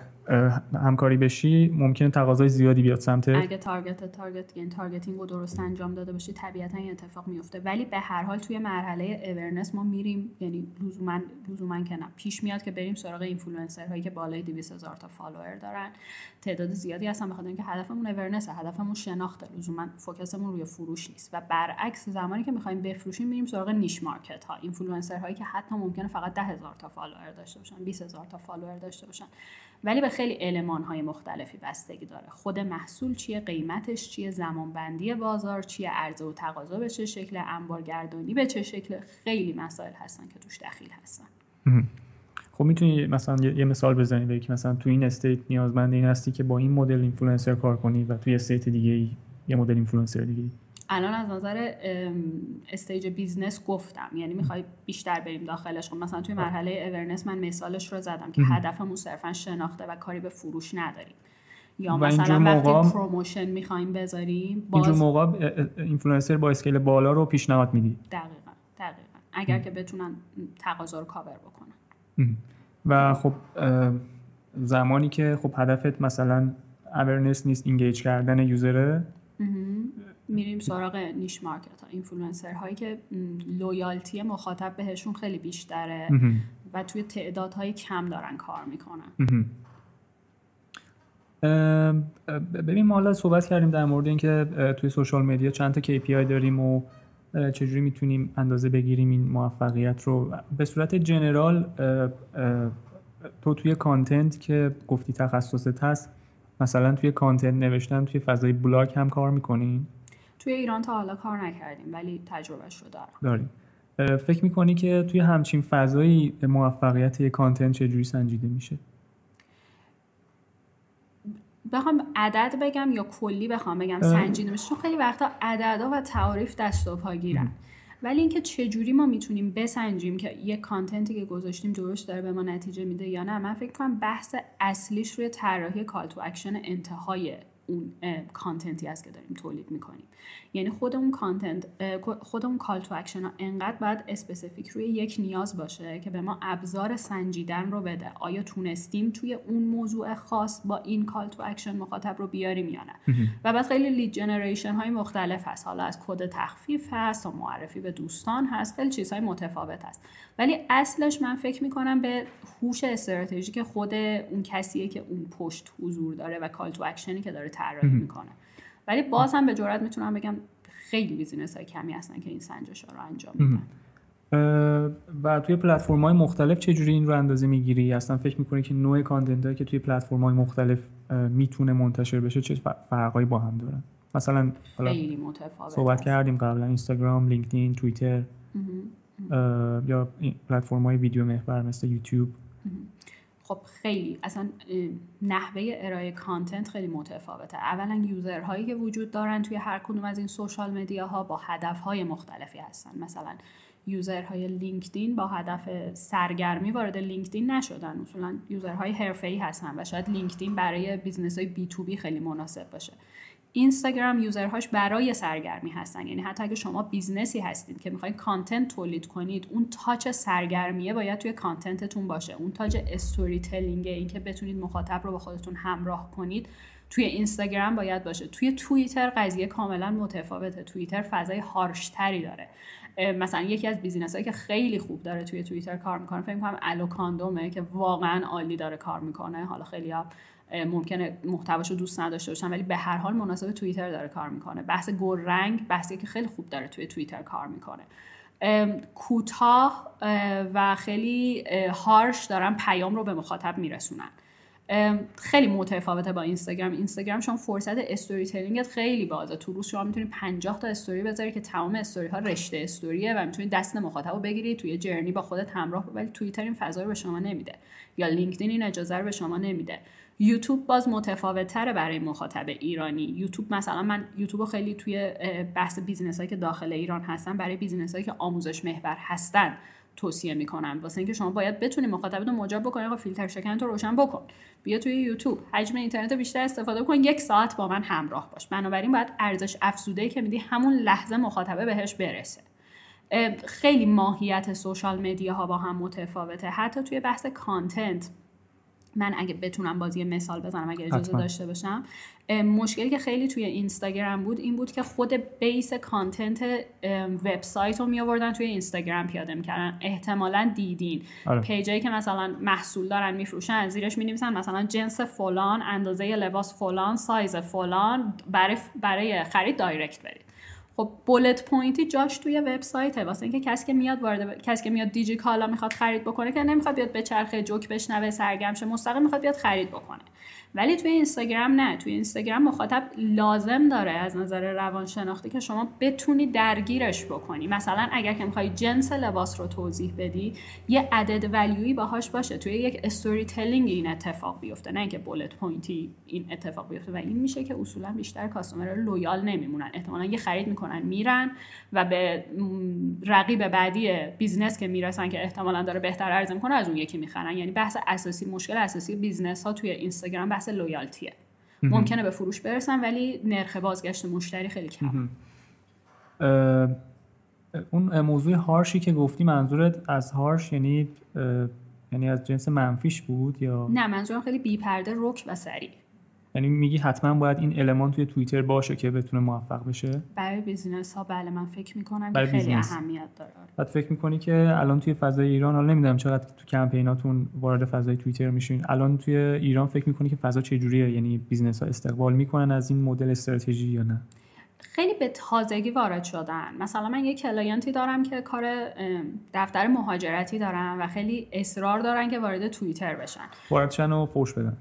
همکاری بشی ممکنه تقاضای زیادی بیاد سمت اگه target target یعنی targeting رو درست انجام داده باشی طبیعتا این اتفاق میفته. ولی به هر حال توی مرحله awareness ما میریم یعنی لزوما لزوما که نه. پیش میاد که بریم سراغ اینفلوئنسر هایی که بالای 200 هزار تا follower دارن. تعداد زیادی هستن بخاطر اینکه هدفمون awareness هدفمون شناخته. لزوما focus مون روی فروش نیست. و برعکس زمانی که می‌خوایم بفروشیم میریم سراغ niche market ها اینفلوئنسر هایی که حتی ممکنه فقط 10000 تا follower داشته باشن 20000 تا follower داشته باشن. ولی به خیلی المان های مختلفی بستگی داره. خود محصول چیه قیمتش چیه زمانبندی بازار چیه عرضه و تقاضا به چه شکل انبارگردانی به چه شکل خیلی مسائل هستن که توش دخیل هستن. خب می‌تونی مثلا یه مثال بزنی بگی که مثلا تو این stage نیازمند این هستی که با این مدل اینفلوئنسر کار کنی و توی stage دیگه یه مدل اینفلوئنسر دیگه الان از نظر stage business گفتم. یعنی می‌خوای بیشتر بریم داخلش. خب مثلا توی مرحله awareness من مثالش رو زدم که هدفمون صرفا شناخته و کاری به فروش نداریم. یا مثلا وقتی promotion می‌خوایم بذاریم باز اینجور موقع اینفلوئنسر با scale بالا رو پیشنهاد میدی. دقیقا دقیقا. اگر که بتونن تقاضا رو کاور بکنن. و خب زمانی که خب هدفت مثلا awareness نیست engage کردن user ه میریم سراغ niche market ها اینفلوئنسر هایی که loyalty مخاطب بهشون خیلی بیشتره و توی تعدادهای کم دارن کار می‌کنن. ببین ما حالا صحبت کردیم در مورد اینکه توی social media چند تا KPI داریم و چجوری می‌تونیم اندازه بگیریم این موفقیت رو. به صورت general تو توی content که گفتی تخصصت هست مثلا توی content نوشتن توی فضای بلاگ هم کار می‌کنین توی ایران تا حالا کار نکردیم ولی تجربهش رو دارم. داریم. فکر می‌کنی که توی همچین فضایی موفقیت یه content چجوری سنجیده میشه؟ بخوام عدد بگم یا کلی بخوام بگم سنجیده میشه؟ چون خیلی وقتا عددا و تعاریف دست و پا گیرن. ولی اینکه چجوری ما می‌تونیم بسنجیم که یه content ی که گذاشتیم درست داره به ما نتیجه میده یا نه من فکر کنم بحث اصلیش روی طراحی call to action انتهای اون content ی است که داریم تولید می‌کنیم. یعنی خود اون content خود اون call to action ها انقدر باید specific روی یک نیاز باشه که به ما ابزار سنجیدن رو بده. آیا تونستیم توی اون موضوع خاص با این call to action مخاطب رو بیاریم یا نه؟ و بعد خیلی lead generation های مختلف هست. حالا از کد تخفیف هست و معرفی به دوستان هست. خیلی چیزهای متفاوت هست. ولی اصلش من فکر می‌کنم به هوش استراتژیک خود اون کسیه که اون پشت حضور داره و call to action ی که داره طراحی می‌کنه. ولی باز هم به جرات می‌تونم بگم خیلی business های کمی هستن که این سنجش رو انجام میدن. و توی پلتفرم های مختلف چجوری این رو اندازه می‌گیری؟ اصلا فکر می‌کنی که نوع content که توی پلتفرم های مختلف می‌تونه منتشر بشه چه فرقایی با هم دارن؟ مثلا خیلی متفاوت صحبت کردیم قبلا اینستاگرام لینکدین توییتر یا پلتفرم های ویدیو محور مثل یوتیوب. خب خیلی اصلا نحوه ارائه content خیلی متفاوته. اولا user هایی که وجود دارن توی هر کدوم از این social media ها با هدفهای مختلفی هستن. مثلا user های لینکدین با هدف سرگرمی وارد لینکدین نشدن. اصولا user های حرفه‌ای هستن و شاید لینکدین برای business های B2B خیلی مناسب باشه. اینستاگرام user هاش برای سرگرمی هستن. یعنی حتی اگه شما business ی هستید که می‌خواین content تولید کنید اون touch سرگرمیه باید توی content تون باشه. اون touch storytelling ه این که بتونید مخاطب رو با خودتون همراه کنید توی اینستاگرام باید باشه. توی توییتر قضیه کاملا متفاوته. توییتر فضای harsh تری داره. مثلا یکی از business هایی که خیلی خوب داره توی توییتر کار می‌کنه فکر کنم الوکاندومه که واقعا عالی داره کار می‌کنه. حالا خیلی ها ممکنه محتواش رو دوست نداشته باشن ولی به هر حال مناسب توییتر داره کار می‌کنه. بحث رنگ بحثی که خیلی خوب داره توی توییتر کار می‌کنه. کوتاه و خیلی هارش دارن پیام رو به مخاطب میرسونن. خیلی متفاوته با اینستاگرام. اینستاگرام شما فرصت استوری تلینگت خیلی بازه. تو روز شما می‌تونید 50 تا استوری بذاری که تمام استوری ها رشته استوریه و می‌تونید دست مخاطب رو بگیری توی جرنی با خودت همراه ولی توییتر این فضا رو به شما نمیده. یا لینکدین این اجازه رو به شما نمیده. یوتیوب باز متفاوت تره برای مخاطب ایرانی. یوتیوب مثلا من یوتیوب رو خیلی توی بحث business هایی که داخل ایران هستن برای business هایی که آموزش محور هستن توصیه می‌کنم. واسه اینکه شما باید بتونی مخاطب رو مجاب بکنی آقا فیلتر شکن تو روشن بکن. بیا توی یوتیوب. حجم اینترنت بیشتر استفاده کن یک ساعت با من همراه باش. بنابراین باید ارزش افزوده که میدی همون لحظه مخاطبه بهش برسه. خیلی ماهیت social media ها با هم متفاوته. حتی توی بحث content من اگه بتونم بازم مثال بزنم اگه اجازه داشته باشم. مشکلی که خیلی توی اینستاگرام بود این بود که خود base content وبسایت رو می آوردن توی اینستاگرام پیاده می‌کردن. احتمالا دیدین. آره. page ایی که مثلا محصول دارن میفروشن زیرش می نویسن مثلا جنس فلان اندازه لباس فلان سایز فلان برای برای خرید direct برید. خب bullet point ی جاش توی وبسایته. واسه اینکه کسی که میاد وارد کسی که میاد دیجی کالا می‌خواد خرید بکنه که نمی‌خواد بیاد بچرخه جوک بشنوه سرگرم شه مستقیم می‌خواد بیاد خرید بکنه. ولی توی اینستاگرام نه. توی اینستاگرام مخاطب لازم داره از نظر روانشناختی که شما بتونی درگیرش بکنی. مثلا اگر که می‌خوای جنس لباس رو توضیح بدی یه عدد ولیوی باهاش باشه. توی یک storytelling این اتفاق بیفته. نه اینکه bullet point ی این اتفاق بیفته. و این میشه که اصولا بیشتر customer loyal نمیمونن. احتمالا یه خرید می‌کنن میرن و به رقیب بعدی business که می‌رسن که احتمالا داره بهتر عرضه می‌کنه از اون یکی می‌خرن. یعنی بحث اساسی مشکل اساسی business ها توی اینستاگرام loyalty ه. ممکنه به فروش برسن ولی نرخ بازگشت مشتری خیلی کم. اون موضوع harsh ی که گفتی منظورت از harsh یعنی یعنی از جنس منفیش بود یا؟ نه منظورم خیلی بی پرده رک و سریع. یعنی میگی حتما باید این المان توی توییتر باشه که بتونه موفق بشه؟ برای business ها بله من فکر می‌کنم که خیلی اهمیت داره. بعد فکر می‌کنی که الان توی فضای ایران حالا نمی‌دونم چقدر تو کمپیناتون وارد فضای توییتر میشین الان توی ایران فکر می‌کنی که فضا چجوریه؟ یعنی business ها استقبال می‌کنن از این مدل استراتژی یا نه؟ خیلی به تازگی وارد شدن. مثلا من یه client ی دارم که کار دفتر مهاجرتی دارم و خیلی اصرار دارن که وارد توییتر بشن. وارد و فوش بدن.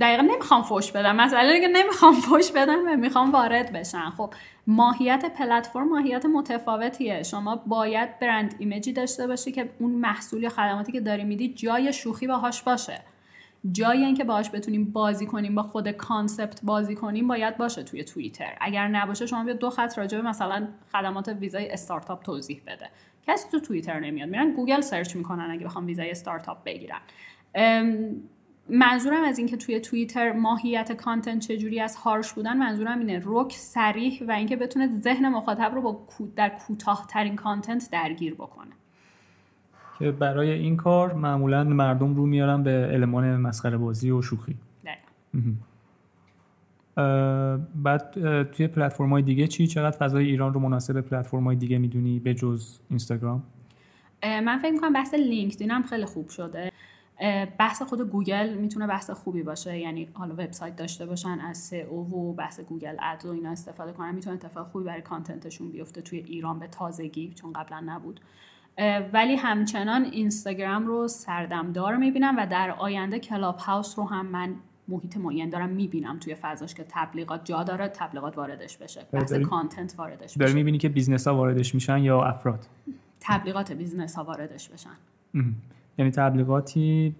دقیقا نمی‌خوام فوش بدم. مسئله که نمی‌خوام فوش بدم و می‌خوام وارد بشن خب ماهیت پلتفرم ماهیت متفاوتیه. شما باید brand image ی داشته باشی که اون محصول یا خدماتی که داری میدی جای شوخی باهاش باشه. جایی اینکه باهاش بتونیم بازی کنیم با خود concept بازی کنیم باید باشه توی توییتر. اگر نباشه شما بیا دو خط راجع مثلا خدمات ویزای استارتاپ توضیح بده. کسی تو توییتر نمیاد. میرن گوگل search می‌کنن اگه بخوام ویزای استارتاپ بگیرن منظورم از اینکه توی توییتر ماهیت کانتنت چجوری از هارش بودن منظورم اینه رک سریح و اینکه بتونه ذهن مخاطب رو با در کوتاه ترین کانتنت درگیر بکنه. که برای این کار معمولا مردم رو میارن به المان مسخره بازی و شوخی. بعد توی پلتفرم های دیگه چی؟ چقدر فضای ایران رو مناسب پلتفرم های دیگه می‌دونی به جز اینستاگرام؟ من فکر می‌کنم بحث لینکدین هم خیلی خوب شده. بحث خود گوگل می‌تونه بحث خوبی باشه. یعنی حالا وبسایت داشته باشن از سئو و بحث Google Ads و اینا استفاده کنن. می‌تونه اتفاق خوبی برای content شون بیفته توی ایران به تازگی چون قبلا نبود. ولی همچنان اینستاگرام رو سردمدار می‌بینم و در آینده کلاب هاوس رو هم من محیط معین دارم می‌بینم توی فضاش که تبلیغات جا داره تبلیغات واردش بشه. بحث content واردش بشه. داری می‌بینی که business ها واردش میشن یا افراد؟ تبلیغات business ها واردش بشن. یعنی تبلیغاتی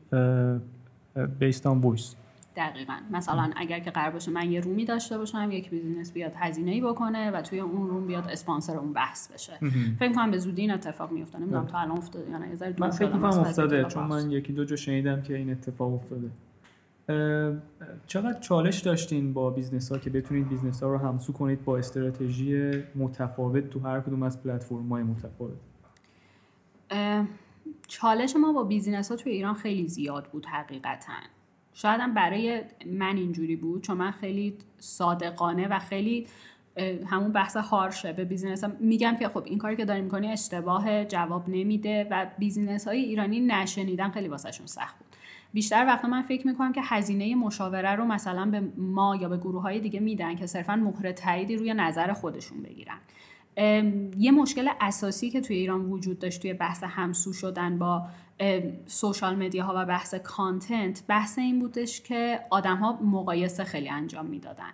based on voice دقیقا. مثلا اگر که قرار باشه من یه room ی داشته باشم یک business بیاد هزینه ای بکنه و توی اون room بیاد اسپانسر اون بحث بشه. فکر کنم به زودی این اتفاق میفته نمی‌دونم تا الان افتاده یا نه. یه من فکر کنم افتاده چون من یکی دو جا شنیدم که این اتفاق افتاده. چقدر چالش داشتین با business ها که بتونید business ها رو همسو کنید با استراتژی متفاوت تو هر کدوم از پلتفرم های متفاوت چالش ما با business ها توی ایران خیلی زیاد بود حقیقتا. شاید هم برای من اینجوری بود چون من خیلی صادقانه و خیلی همون بحث harsh ه به business میگم که خب این کاری که داری می‌کنی اشتباه جواب نمیده و business های ایرانی نه شنیدن خیلی واسهشون سخت بود. بیشتر وقتا من فکر می‌کنم که هزینه مشاوره رو مثلا به ما یا به گروه های دیگه میدن که صرفا مهر تاییدی روی نظر خودشون بگیرن. یه مشکل اساسی که توی ایران وجود داشت توی بحث همسو شدن با social media ها و بحث content بحث این بودش که آدم ها مقایسه خیلی انجام می‌دادن.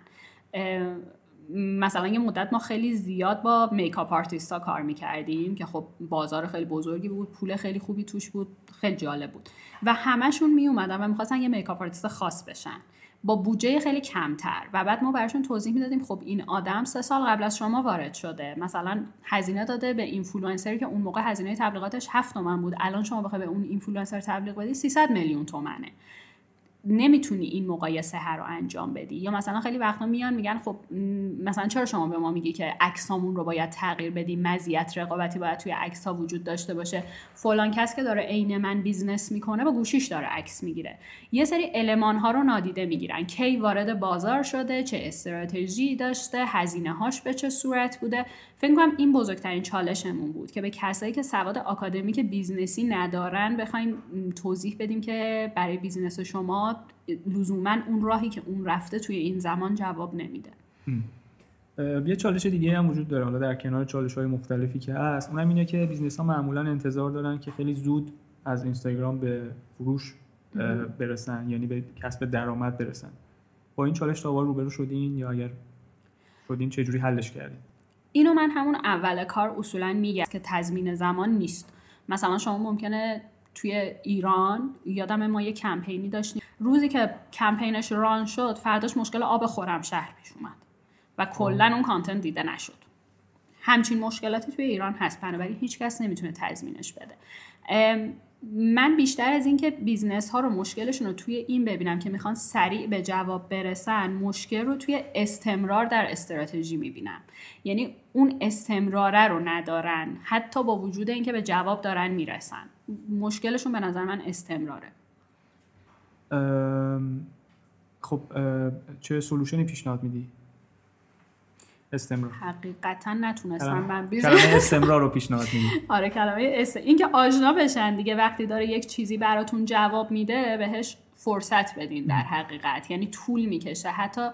مثلا یه مدت ما خیلی زیاد با makeup artist کار می‌کردیم که خب بازار خیلی بزرگی بود پول خیلی خوبی توش بود خیلی جالب بود. و همشون می اومدن و می‌خواستن یه makeup artist خاص بشن. با بودجه خیلی کمتر. و بعد ما براشون توضیح می‌دادیم خب این آدم سه سال قبل از شما وارد شده. مثلا هزینه داده به اینفلوئنسری که اون موقع هزینه تبلیغاتش 7 تومن بود. الان شما بخوای به اون اینفلوئنسر تبلیغ بدی 300 میلیون تومنه. نمی‌تونی این مقایسه ها رو انجام بدی. یا مثلا خیلی وقتا میان میگن خب مثلا چرا شما به ما میگی که عکسامون رو باید تغییر بدیم مزیت رقابتی باید توی عکس ها وجود داشته باشه. فلان کس که داره عین من business می‌کنه با گوشیش داره عکس می‌گیره. یه سری المان ها رو نادیده می‌گیرن. کی وارد بازار شده چه استراتژی داشته هزینه هاش به چه صورت بوده؟ فکر کنم این بزرگترین چالشمون بود که به کسایی که سواد آکادمیک business ی ندارن بخوایم توضیح بدیم که برای business شما لزوما اون راهی که اون رفته توی این زمان جواب نمیده. یه چالش دیگه هم وجود داره. حالا در کنار چالش های مختلفی که هست اونم اینه که business ها معمولا انتظار دارن که خیلی زود از اینستاگرام به فروش برسن یعنی به کسب درآمد برسن. با این چالش تا روبرو شدین یا اگر شدین چجوری حلش کردین؟ اینو من همون اول کار اصولا میگم که تضمین زمان نیست. مثلا شما ممکنه توی ایران یادم ما یه کمپینی داشتیم روزی که کمپینش run شد فرداش مشکل آب خرمشهر پیش اومد و کلا اون content دیده نشد. همچین مشکلاتی توی ایران هست بنابراین هیچ کس نمی‌تونه تضمینش بده. من بیشتر از اینکه business ها رو مشکلشون رو توی این ببینم که می‌خوان سریع به جواب برسن مشکل رو توی استمرار در استراتژی می‌بینم. یعنی اون استمراره رو ندارن حتی با وجود اینکه به جواب دارن می‌رسن. مشکلشون به نظر من استمراره. خب چه سلوشنی پیشنهاد میدی؟ استمرار. حقیقتا نتونستم من کلمه استمرار رو پیشنهاد میدی. آره کلمه است... این که آشنا بشن دیگه وقتی داره یک چیزی براتون جواب میده بهش فرصت بدین در حقیقت. یعنی طول می‌کشه. حتی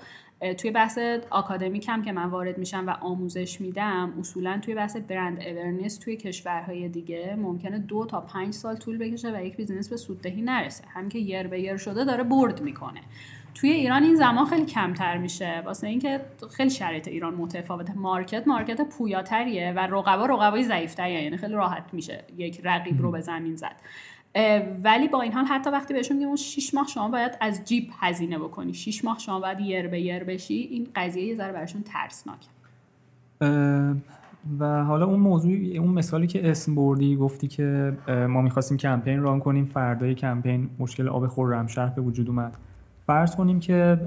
توی بحث آکادمیک هم که من وارد میشم و آموزش میدم اصولا توی بحث brand awareness توی کشورهای دیگه ممکنه دو تا پنج سال طول بکشه و یک business به سوددهی نرسه. همین که یر به یر شده داره برد می‌کنه. توی ایران این زمان خیلی کمتر میشه. واسه اینکه خیلی شرایط ایران متفاوته. market market پویاتریه و رقبا رقبای ضعیفتریه. یعنی خیلی راحت میشه یک رقیب رو به زمین زد. ولی با این حال حتی وقتی بهشون میگم 6 ماه شما باید از جیب هزینه بکنی. 6 ماه شما باید یر به یر بشی. این قضیه یه ذره براشون ترسناک و حالا اون موضوع اون مثالی که اسم بردی گفتی که ما می‌خواستیم کمپین run کنیم. فردای کمپین مشکل آب خرمشهر به وجود اومد. فرض کنیم که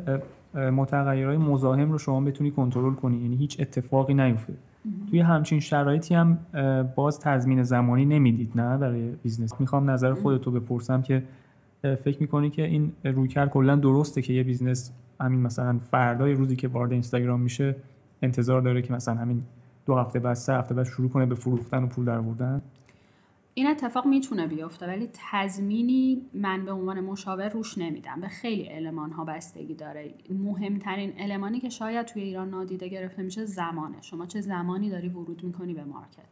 متغیرهای مزاحم رو شما بتونی کنترل کنی. یعنی هیچ اتفاقی نیفته. توی همچین شرایطی هم باز تضمین زمانی نمی‌دید نه؟ برای business. می‌خوام نظر خودتو بپرسم که فکر می‌کنی که این رویکرد کلا درسته که یه business همین مثلا فردای روزی که وارد اینستاگرام میشه انتظار داره که مثلا همین دو هفته بعد سه هفته بعد شروع کنه به فروختن و پول دروردن این اتفاق می‌تونه بیفته ولی تضمینی من به عنوان مشاور روش نمیدم به خیلی المان ها بستگی داره. مهمترین المانی که شاید توی ایران نادیده گرفته میشه زمانه. شما چه زمانی داری ورود می‌کنی به market؟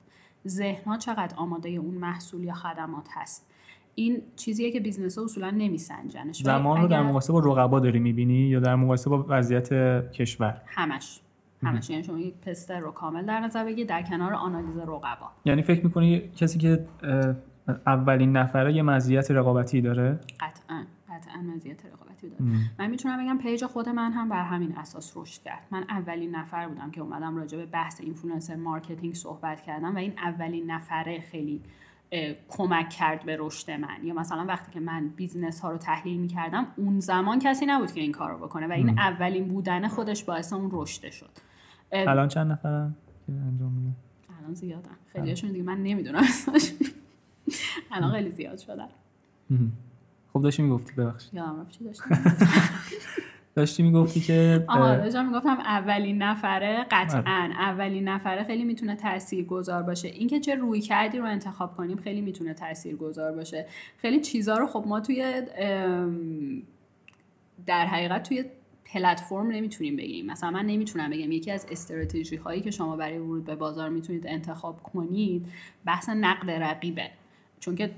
ذهن ها چقدر آماده اون محصول یا خدمات هست؟ این چیزیه که business ها اصولا نمیسنجنش. زمان رو در مقایسه با رقبا داری می‌بینی یا در مقایسه با وضعیت کشور؟ همش. همش یعنی شما یک PESTEL رو کامل در نظر بگیر در کنار آنالیز رقبا. یعنی فکر می‌کنی کسی که اولین نفره یه مزیت رقابتی داره؟ قطعا قطعا مزیت رقابتی داره. من می‌تونم بگم page خود من هم بر همین اساس رشد کرد. من اولین نفر بودم که اومدم راجع به بحث influencer marketing صحبت کردم و این اولین نفره خیلی کمک کرد به رشد من. یا مثلا وقتی که من business ها رو تحلیل می‌کردم اون زمان کسی نبود که این کار رو بکنه و این اولین بودن خودش باعث اون رشد شد. الان چند نفرن که انجام میدن؟ الان زیادن. خیلیشون دیگه من نمی‌دونم الان خیلی زیاد شدن. خب داشتی می‌گفتی ببخشید. یادم رفت چی داشتم؟ داشتی می‌گفتی که آها داشتم می‌گفتم اولین نفره قطعا اولین نفره خیلی می‌تونه تأثیر گذار باشه. اینکه چه رویکردی رو انتخاب کنیم خیلی می‌تونه تأثیر گذار باشه. خیلی چیزها رو خب ما توی در حقیقت توی پلتفرم نمی‌تونیم بگیم مثلا من نمی‌تونم بگم یکی از استراتژی هایی که شما برای ورود به بازار می‌تونید انتخاب کنید بحث نقد رقیبه. چون که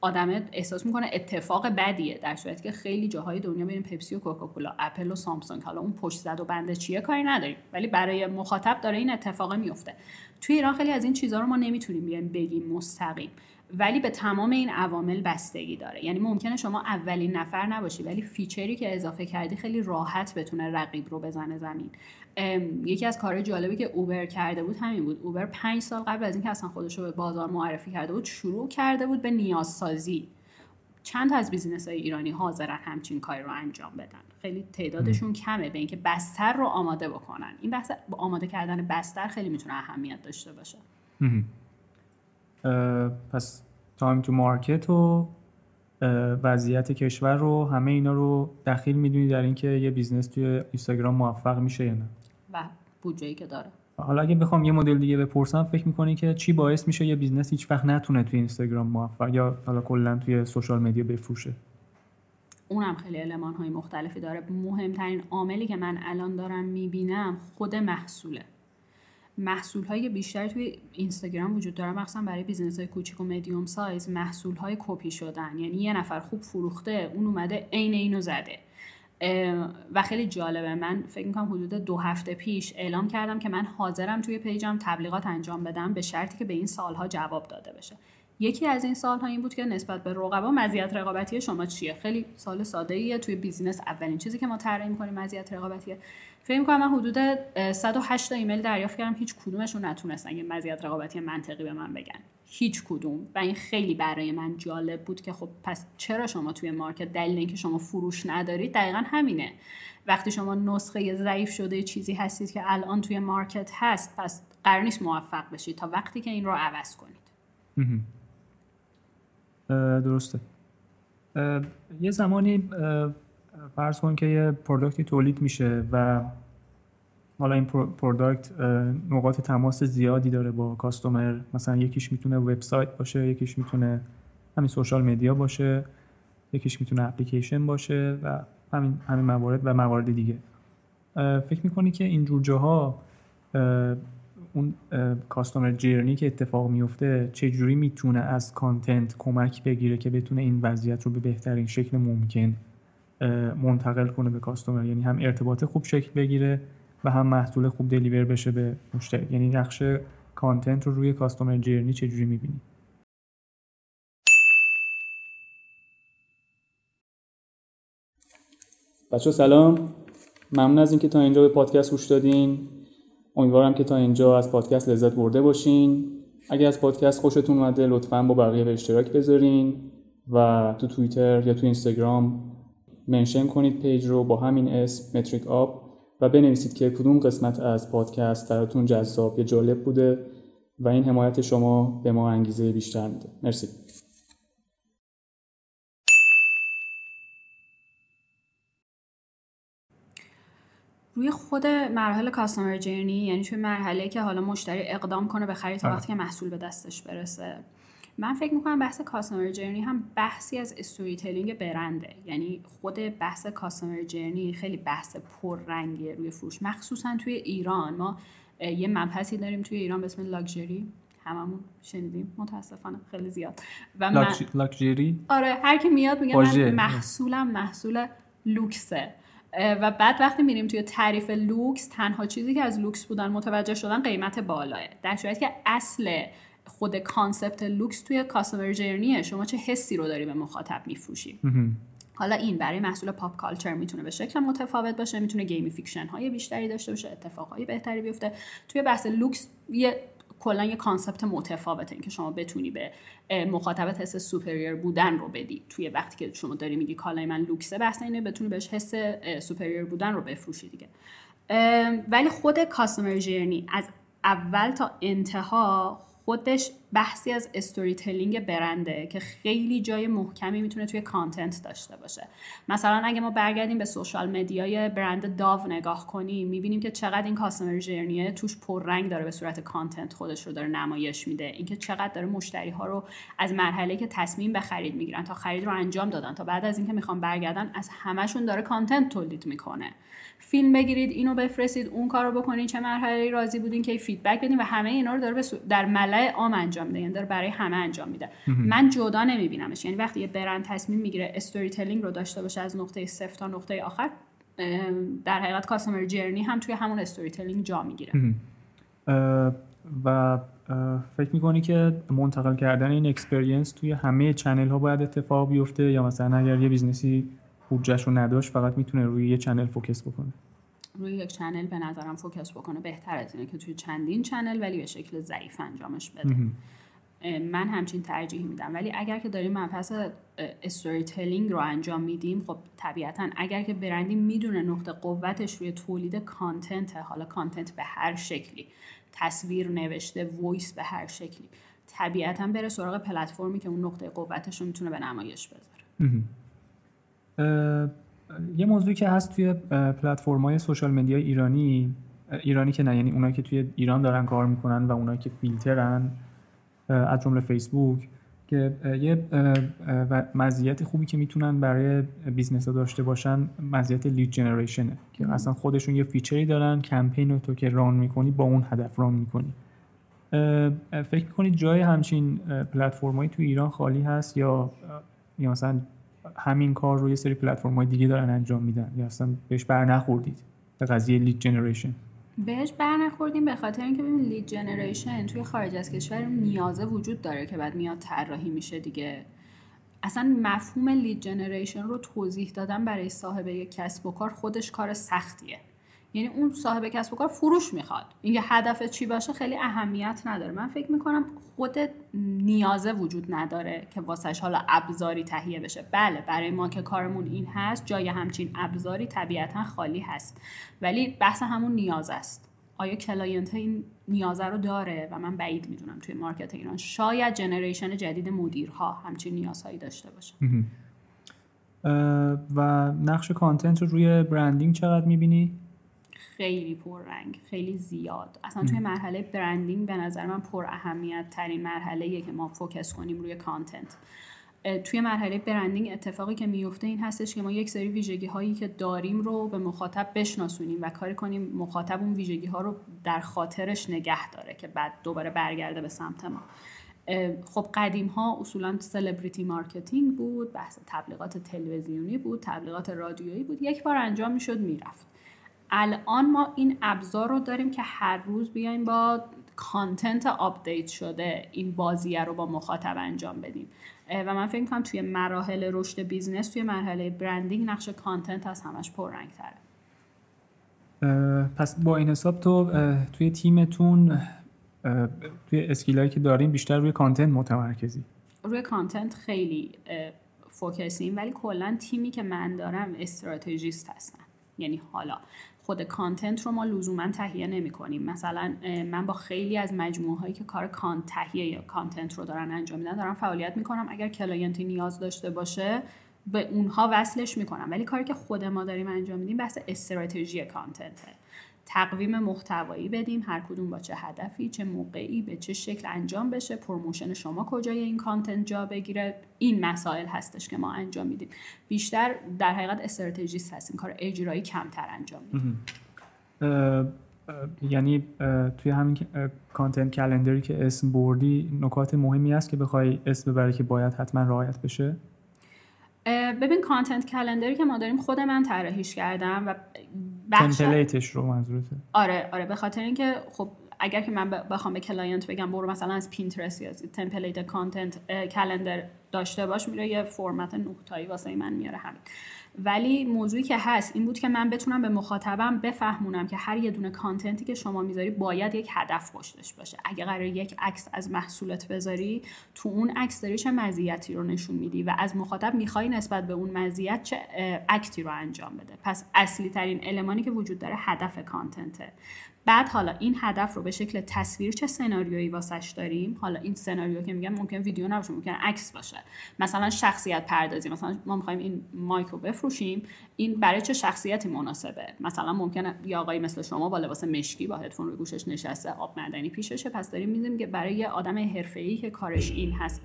آدم احساس می‌کنه اتفاق بدیه در صورتی که خیلی جاهای دنیا ببین پپسی و کوکاکولا اپل و سامسونگ. حالا اون پشت زد و بنده چیه کاری نداریم. ولی برای مخاطب داره این اتفاق میفته توی ایران خیلی از این چیزها رو ما نمی‌تونیم بیایم بگیم مستقیم. ولی به تمام این عوامل بستگی داره. یعنی ممکنه شما اولین نفر نباشی ولی feature ی که اضافه کردی خیلی راحت بتونه رقیب رو بزنه زمین. یکی از کار جالبی که اوبر کرده بود همین بود. اوبر پنج سال قبل از اینکه اصلا خودش رو به بازار معرفی کرده بود شروع کرده بود به نیازسازی. چند از business های ایرانی حاضرن همچین کاری رو انجام بدن. خیلی تعدادشون کمه به اینکه بستر رو آماده بکنن. این بحث آماده کردن بستر خیلی می‌تونه اهمیت داشته باشه. پس time to market و وضعیت کشور رو همه اینا رو دخیل می‌دونی در اینکه یه business توی اینستاگرام موفق میشه یا نه. و بودجه‌ای که داره. حالا اگه بخوام یه مدل دیگه بپرسم فکر می‌کنی که چی باعث میشه یه business هیچ وقت نتونه توی اینستاگرام موفق یا حالا کلا توی social media بفروشه؟ اونم خیلی المان های مختلفی داره. مهمترین عاملی که من الان دارم می‌بینم خود محصوله. محصول های بیشتری توی اینستاگرام وجود داره. مخصوصا برای business های کوچیک و medium size محصول های کپی شدن. یعنی یه نفر خوب فروخته اون اومده عین اینو زده. و خیلی جالبه. من فکر می‌کنم حدود دو هفته پیش اعلام کردم که من حاضرم توی page م تبلیغات انجام بدم به شرطی که به این سوالها جواب داده بشه. یکی از این سوالها این بود که نسبت به رقبا مزیت رقابتی شما چیه؟ خیلی سوال ساده ایه توی business اولین چیزی که ما طراحی می‌کنیم مزیت رقابتیه. فکر می‌کنم من حدود 108 تا ایمیل دریافت کردم هیچ کدومشون نتونستن یه مزیت رقابتی منطقی به من بگن. هیچ کدوم. و این خیلی برای من جالب بود که خب پس چرا شما توی مارکت دلیل اینکه شما فروش ندارید؟ دقیقا همینه. وقتی شما نسخه ضعیف شده چیزی هستید که الان توی مارکت هست پس قرار نیست موفق بشید تا وقتی که این رو عوض کنید. درسته. یه زمانی فرض کن که یه product ی تولید میشه و حالا این product نقاط تماس زیادی داره با customer. مثلا یکیش می‌تونه وبسایت باشه یکیش می‌تونه همین social media باشه یکیش می‌تونه اپلیکیشن باشه و همین همین موارد و موارد دیگه. فکر می‌کنی که این جور جاها اون customer journey که اتفاق میفته چجوری می‌تونه از content کمک بگیره که بتونه این وضعیت رو به بهترین شکل ممکن منتقل کنه به کاستومر. یعنی هم ارتباط خوب شکل بگیره و هم محصول خوب دلیور بشه به مشتری. یعنی نقش کانتنت رو روی کاستومر جرنی چجوری می‌بینی؟ بچه سلام. ممنون از اینکه تا اینجا به پادکست گوش دادین. امیدوارم که تا اینجا از پادکست لذت برده باشین. اگر از پادکست خوشتون اومده لطفا با بقیه به اشتراک بذارین و تو توییتر یا تو اینستاگرام منشن کنید پیج رو با همین اسم متریک آب و بنویسید که کدوم قسمت از پادکست براتون جذاب یا جالب بوده و این حمایت شما به ما انگیزه بیشتر میده. مرسی. روی خود مراحل کاستمر جرنی یعنی توی مرحله که حالا مشتری اقدام کنه به خرید تا آره. وقتی که محصول به دستش برسه. من فکر می‌کنم بحث customer journey هم بحثی از storytelling برنده. یعنی خود بحث customer journey خیلی بحث پررنگیه روی فروش. مخصوصا توی ایران. ما یه مبحثی داریم توی ایران به اسم لاکچری هممون شنیدیم. متاسفانه خیلی زیاد. و لاکچری آره هر کی میاد میگه من محصولم محصول لوکسه. و بعد وقتی میریم توی تعریف لوکس تنها چیزی که از لوکس بودن متوجه شدن قیمت بالاه در صورتی که اصل خود concept لوکس توی customer journey ه. شما چه حسی رو داری به مخاطب میفروشی؟ حالا این برای محصول pop culture می‌تونه به شکل متفاوت باشه می‌تونه gamification های بیشتری داشته باشه اتفاقهای بهتری بیفته. توی بحث لوکس یه کلا یه concept متفاوته که شما بتونی به مخاطبت حس superior بودن رو بدی. توی وقتی که شما داری میگی کالای من لوکسه بحث اینه بتونی بهش حس superior بودن رو بفروشی دیگه. ولی خود customer journey از اول تا انتها خودش بحثی از storytelling برنده که خیلی جای محکمی می‌تونه توی content داشته باشه. مثلا اگه ما برگردیم به social media ی برند Dove نگاه کنیم می‌بینیم که چقدر این customer journey ه توش پررنگ داره به صورت content خودش رو داره نمایش میده. اینکه چقدر داره مشتری ها رو از مرحله که تصمیم به خرید می‌گیرن تا خرید رو انجام دادن تا بعد از اینکه می‌خوان برگردن از همشون داره content تولید می‌کنه. فیلم بگیرید اینو بفرستید اون کارو بکنید چه مرحله راضی بودین که feedback بدین و همه اینا رو داره در ملأ عام انجام میده یعنی داره برای همه انجام میده. من جدا نمیبینمش. یعنی وقتی یه برند تصمیم می‌گیره storytelling رو داشته باشه از نقطه صفر تا نقطه آخر در حقیقت customer journey هم توی همون storytelling جا می‌گیره. و فکر می‌کنی که منتقل کردن این experience توی همه channel ها باید اتفاق بیفته؟ یا مثلا اگر یه business ی بودجهش رو نداشت فقط می‌تونه روی یه channel focus بکنه. روی یک channel به نظرم focus بکنه. بهتر از اینه که توی چندین channel ولی به شکل ضعیف انجامش بده. من همچین ترجیح میدم. ولی اگر که داریم مبحث storytelling رو انجام میدیم خب طبیعتا اگر که برندی می‌دونه نقطه قوتش روی تولید content حالا content به هر شکلی تصویر نوشته voice به هر شکلی طبیعتا بره سراغ پلتفرمی که اون نقطه قوتش رو می‌تونه به نمایش بذاره. یه موضوعی که هست توی پلتفرم های social media ایرانی ایرانی که نه یعنی اونایی که توی ایران دارن کار می‌کنن و اونایی که فیلترن از جمله فیسبوک که یه مزیت خوبی که می‌تونن برای business ها داشته باشن مزیت lead generation ه که اصلا خودشون یه feature ی دارن کمپین رو تو که run می‌کنی با اون هدف run می‌کنی. فکر می‌کنی جای همچین پلتفرمایی تو ایران خالی هست یا یا مثلا همین کار رو یه سری پلتفرم های دیگه دارن انجام میدن. یا اصلا بهش بر نخوردید. به قضیه لید جنریشن بهش بر نخوردیم به خاطر اینکه ببین لید جنریشن توی خارج از کشور نیازه وجود داره که بعد میاد طراحی میشه دیگه. اصلا مفهوم لید جنریشن رو توضیح دادن برای صاحب یک کسب و کار خودش کار سختیه. یعنی اون صاحب کسب و کار فروش می‌خواد. اینکه هدف چی باشه خیلی اهمیت نداره. من فکر می‌کنم خود نیازه وجود نداره که واسش حالا ابزاری تهیه بشه. بله برای ما که کارمون این هست جای همچین ابزاری طبیعتا خالی هست. ولی بحث همون نیاز است. آیا client این نیازه رو داره؟ و من بعید می‌دونم توی market ایران. شاید generation جدید مدیرها همچین نیازهایی داشته باشه و نقش content رو روی branding چقدر می‌بینی؟ خیلی پررنگ خیلی زیاد. اصلا توی مرحله branding به نظر من پر اهمیت ترین مرحله که ما focus کنیم روی content. توی مرحله branding اتفاقی که میفته این هستش که ما یک سری ویژگی هایی که داریم رو به مخاطب بشناسونیم و کاری کنیم مخاطب اون ویژگی ها رو در خاطرش نگه داره که بعد دوباره برگرده به سمت ما. خب قدیم ها اصولا celebrity marketing بود بحث تبلیغات تلویزیونی بود تبلیغات رادیویی بود. یک بار انجام می‌شد می‌رفت. الان ما این ابزار رو داریم که هر روز بیایم با content update شده این بازیه رو با مخاطب انجام بدیم. و من فکر کنم توی مراحل رشد business توی مرحله branding نقش content از همش پررنگ تره پس با این حساب تو توی تیمتون توی skill ایی که داریم بیشتر روی content متمرکزی؟ روی content خیلی focus یم ولی کلا تیمی که من دارم استراتژیست هستن. یعنی حالا خود content رو ما لزوما تهیه نمی کنیم مثلا من با خیلی از مجموعه هایی که کار کان تهیه یا content رو دارن انجام میدن دارم فعالیت می‌کنم. اگر client ی نیاز داشته باشه به اونها وصلش می‌کنم. ولی کاری که خود ما داریم انجام میدیم بحث استراتژی content ه تقویم محتوایی بدیم هر کدوم با چه هدفی چه موقعی به چه شکل انجام بشه promotion شما کجای این content جا بگیره. این مسائل هستش که ما انجام میدیم. بیشتر در حقیقت strategist هستیم. کار اجرایی کمتر انجام میدیم. یعنی توی همین content calendar ی که اسم بردی نکات مهمی است که بخوای اسم ببری که باید حتما رعایت بشه؟ ببین content calendar ی که ما داریم خود من طراحیش کردم و template ش رو منظورته. آره آره به خاطر اینکه خب اگر که من بخوام به client بگم برو مثلا از Pinterest یا template content calendar داشته باش میره یه فرمت نقطه‌ای واسه من میاره همین. ولی موضوعی که هست این بود که من بتونم به مخاطبم بفهمونم که هر یه دونه کانتنتی که شما می‌ذاری باید یک هدف پشتش باشه. اگه قرار یک عکس از محصولت بذاری تو اون عکس داری چه مزیتی رو نشون میدی و از مخاطب می‌خوای نسبت به اون مزیت چه اکتی رو انجام بده. پس اصلی ترین المانی که وجود داره هدف کانتنته. بعد حالا این هدف رو به شکل تصویر چه سناریویی واسش داریم؟ حالا این سناریو که میگم ممکن ویدیو نباشه ممکن عکس باشه. مثلا شخصیت پردازی مثلا ما می‌خوایم این مایک رو بفروشیم این برای چه شخصیتی مناسبه؟ مثلا ممکنه یه آقایی مثل شما با لباس مشکی با هدفون روی گوشش نشسته آب معدنی پیششه پس داریم میدیم که برای یه آدم حرفه‌ای که کارش این هست.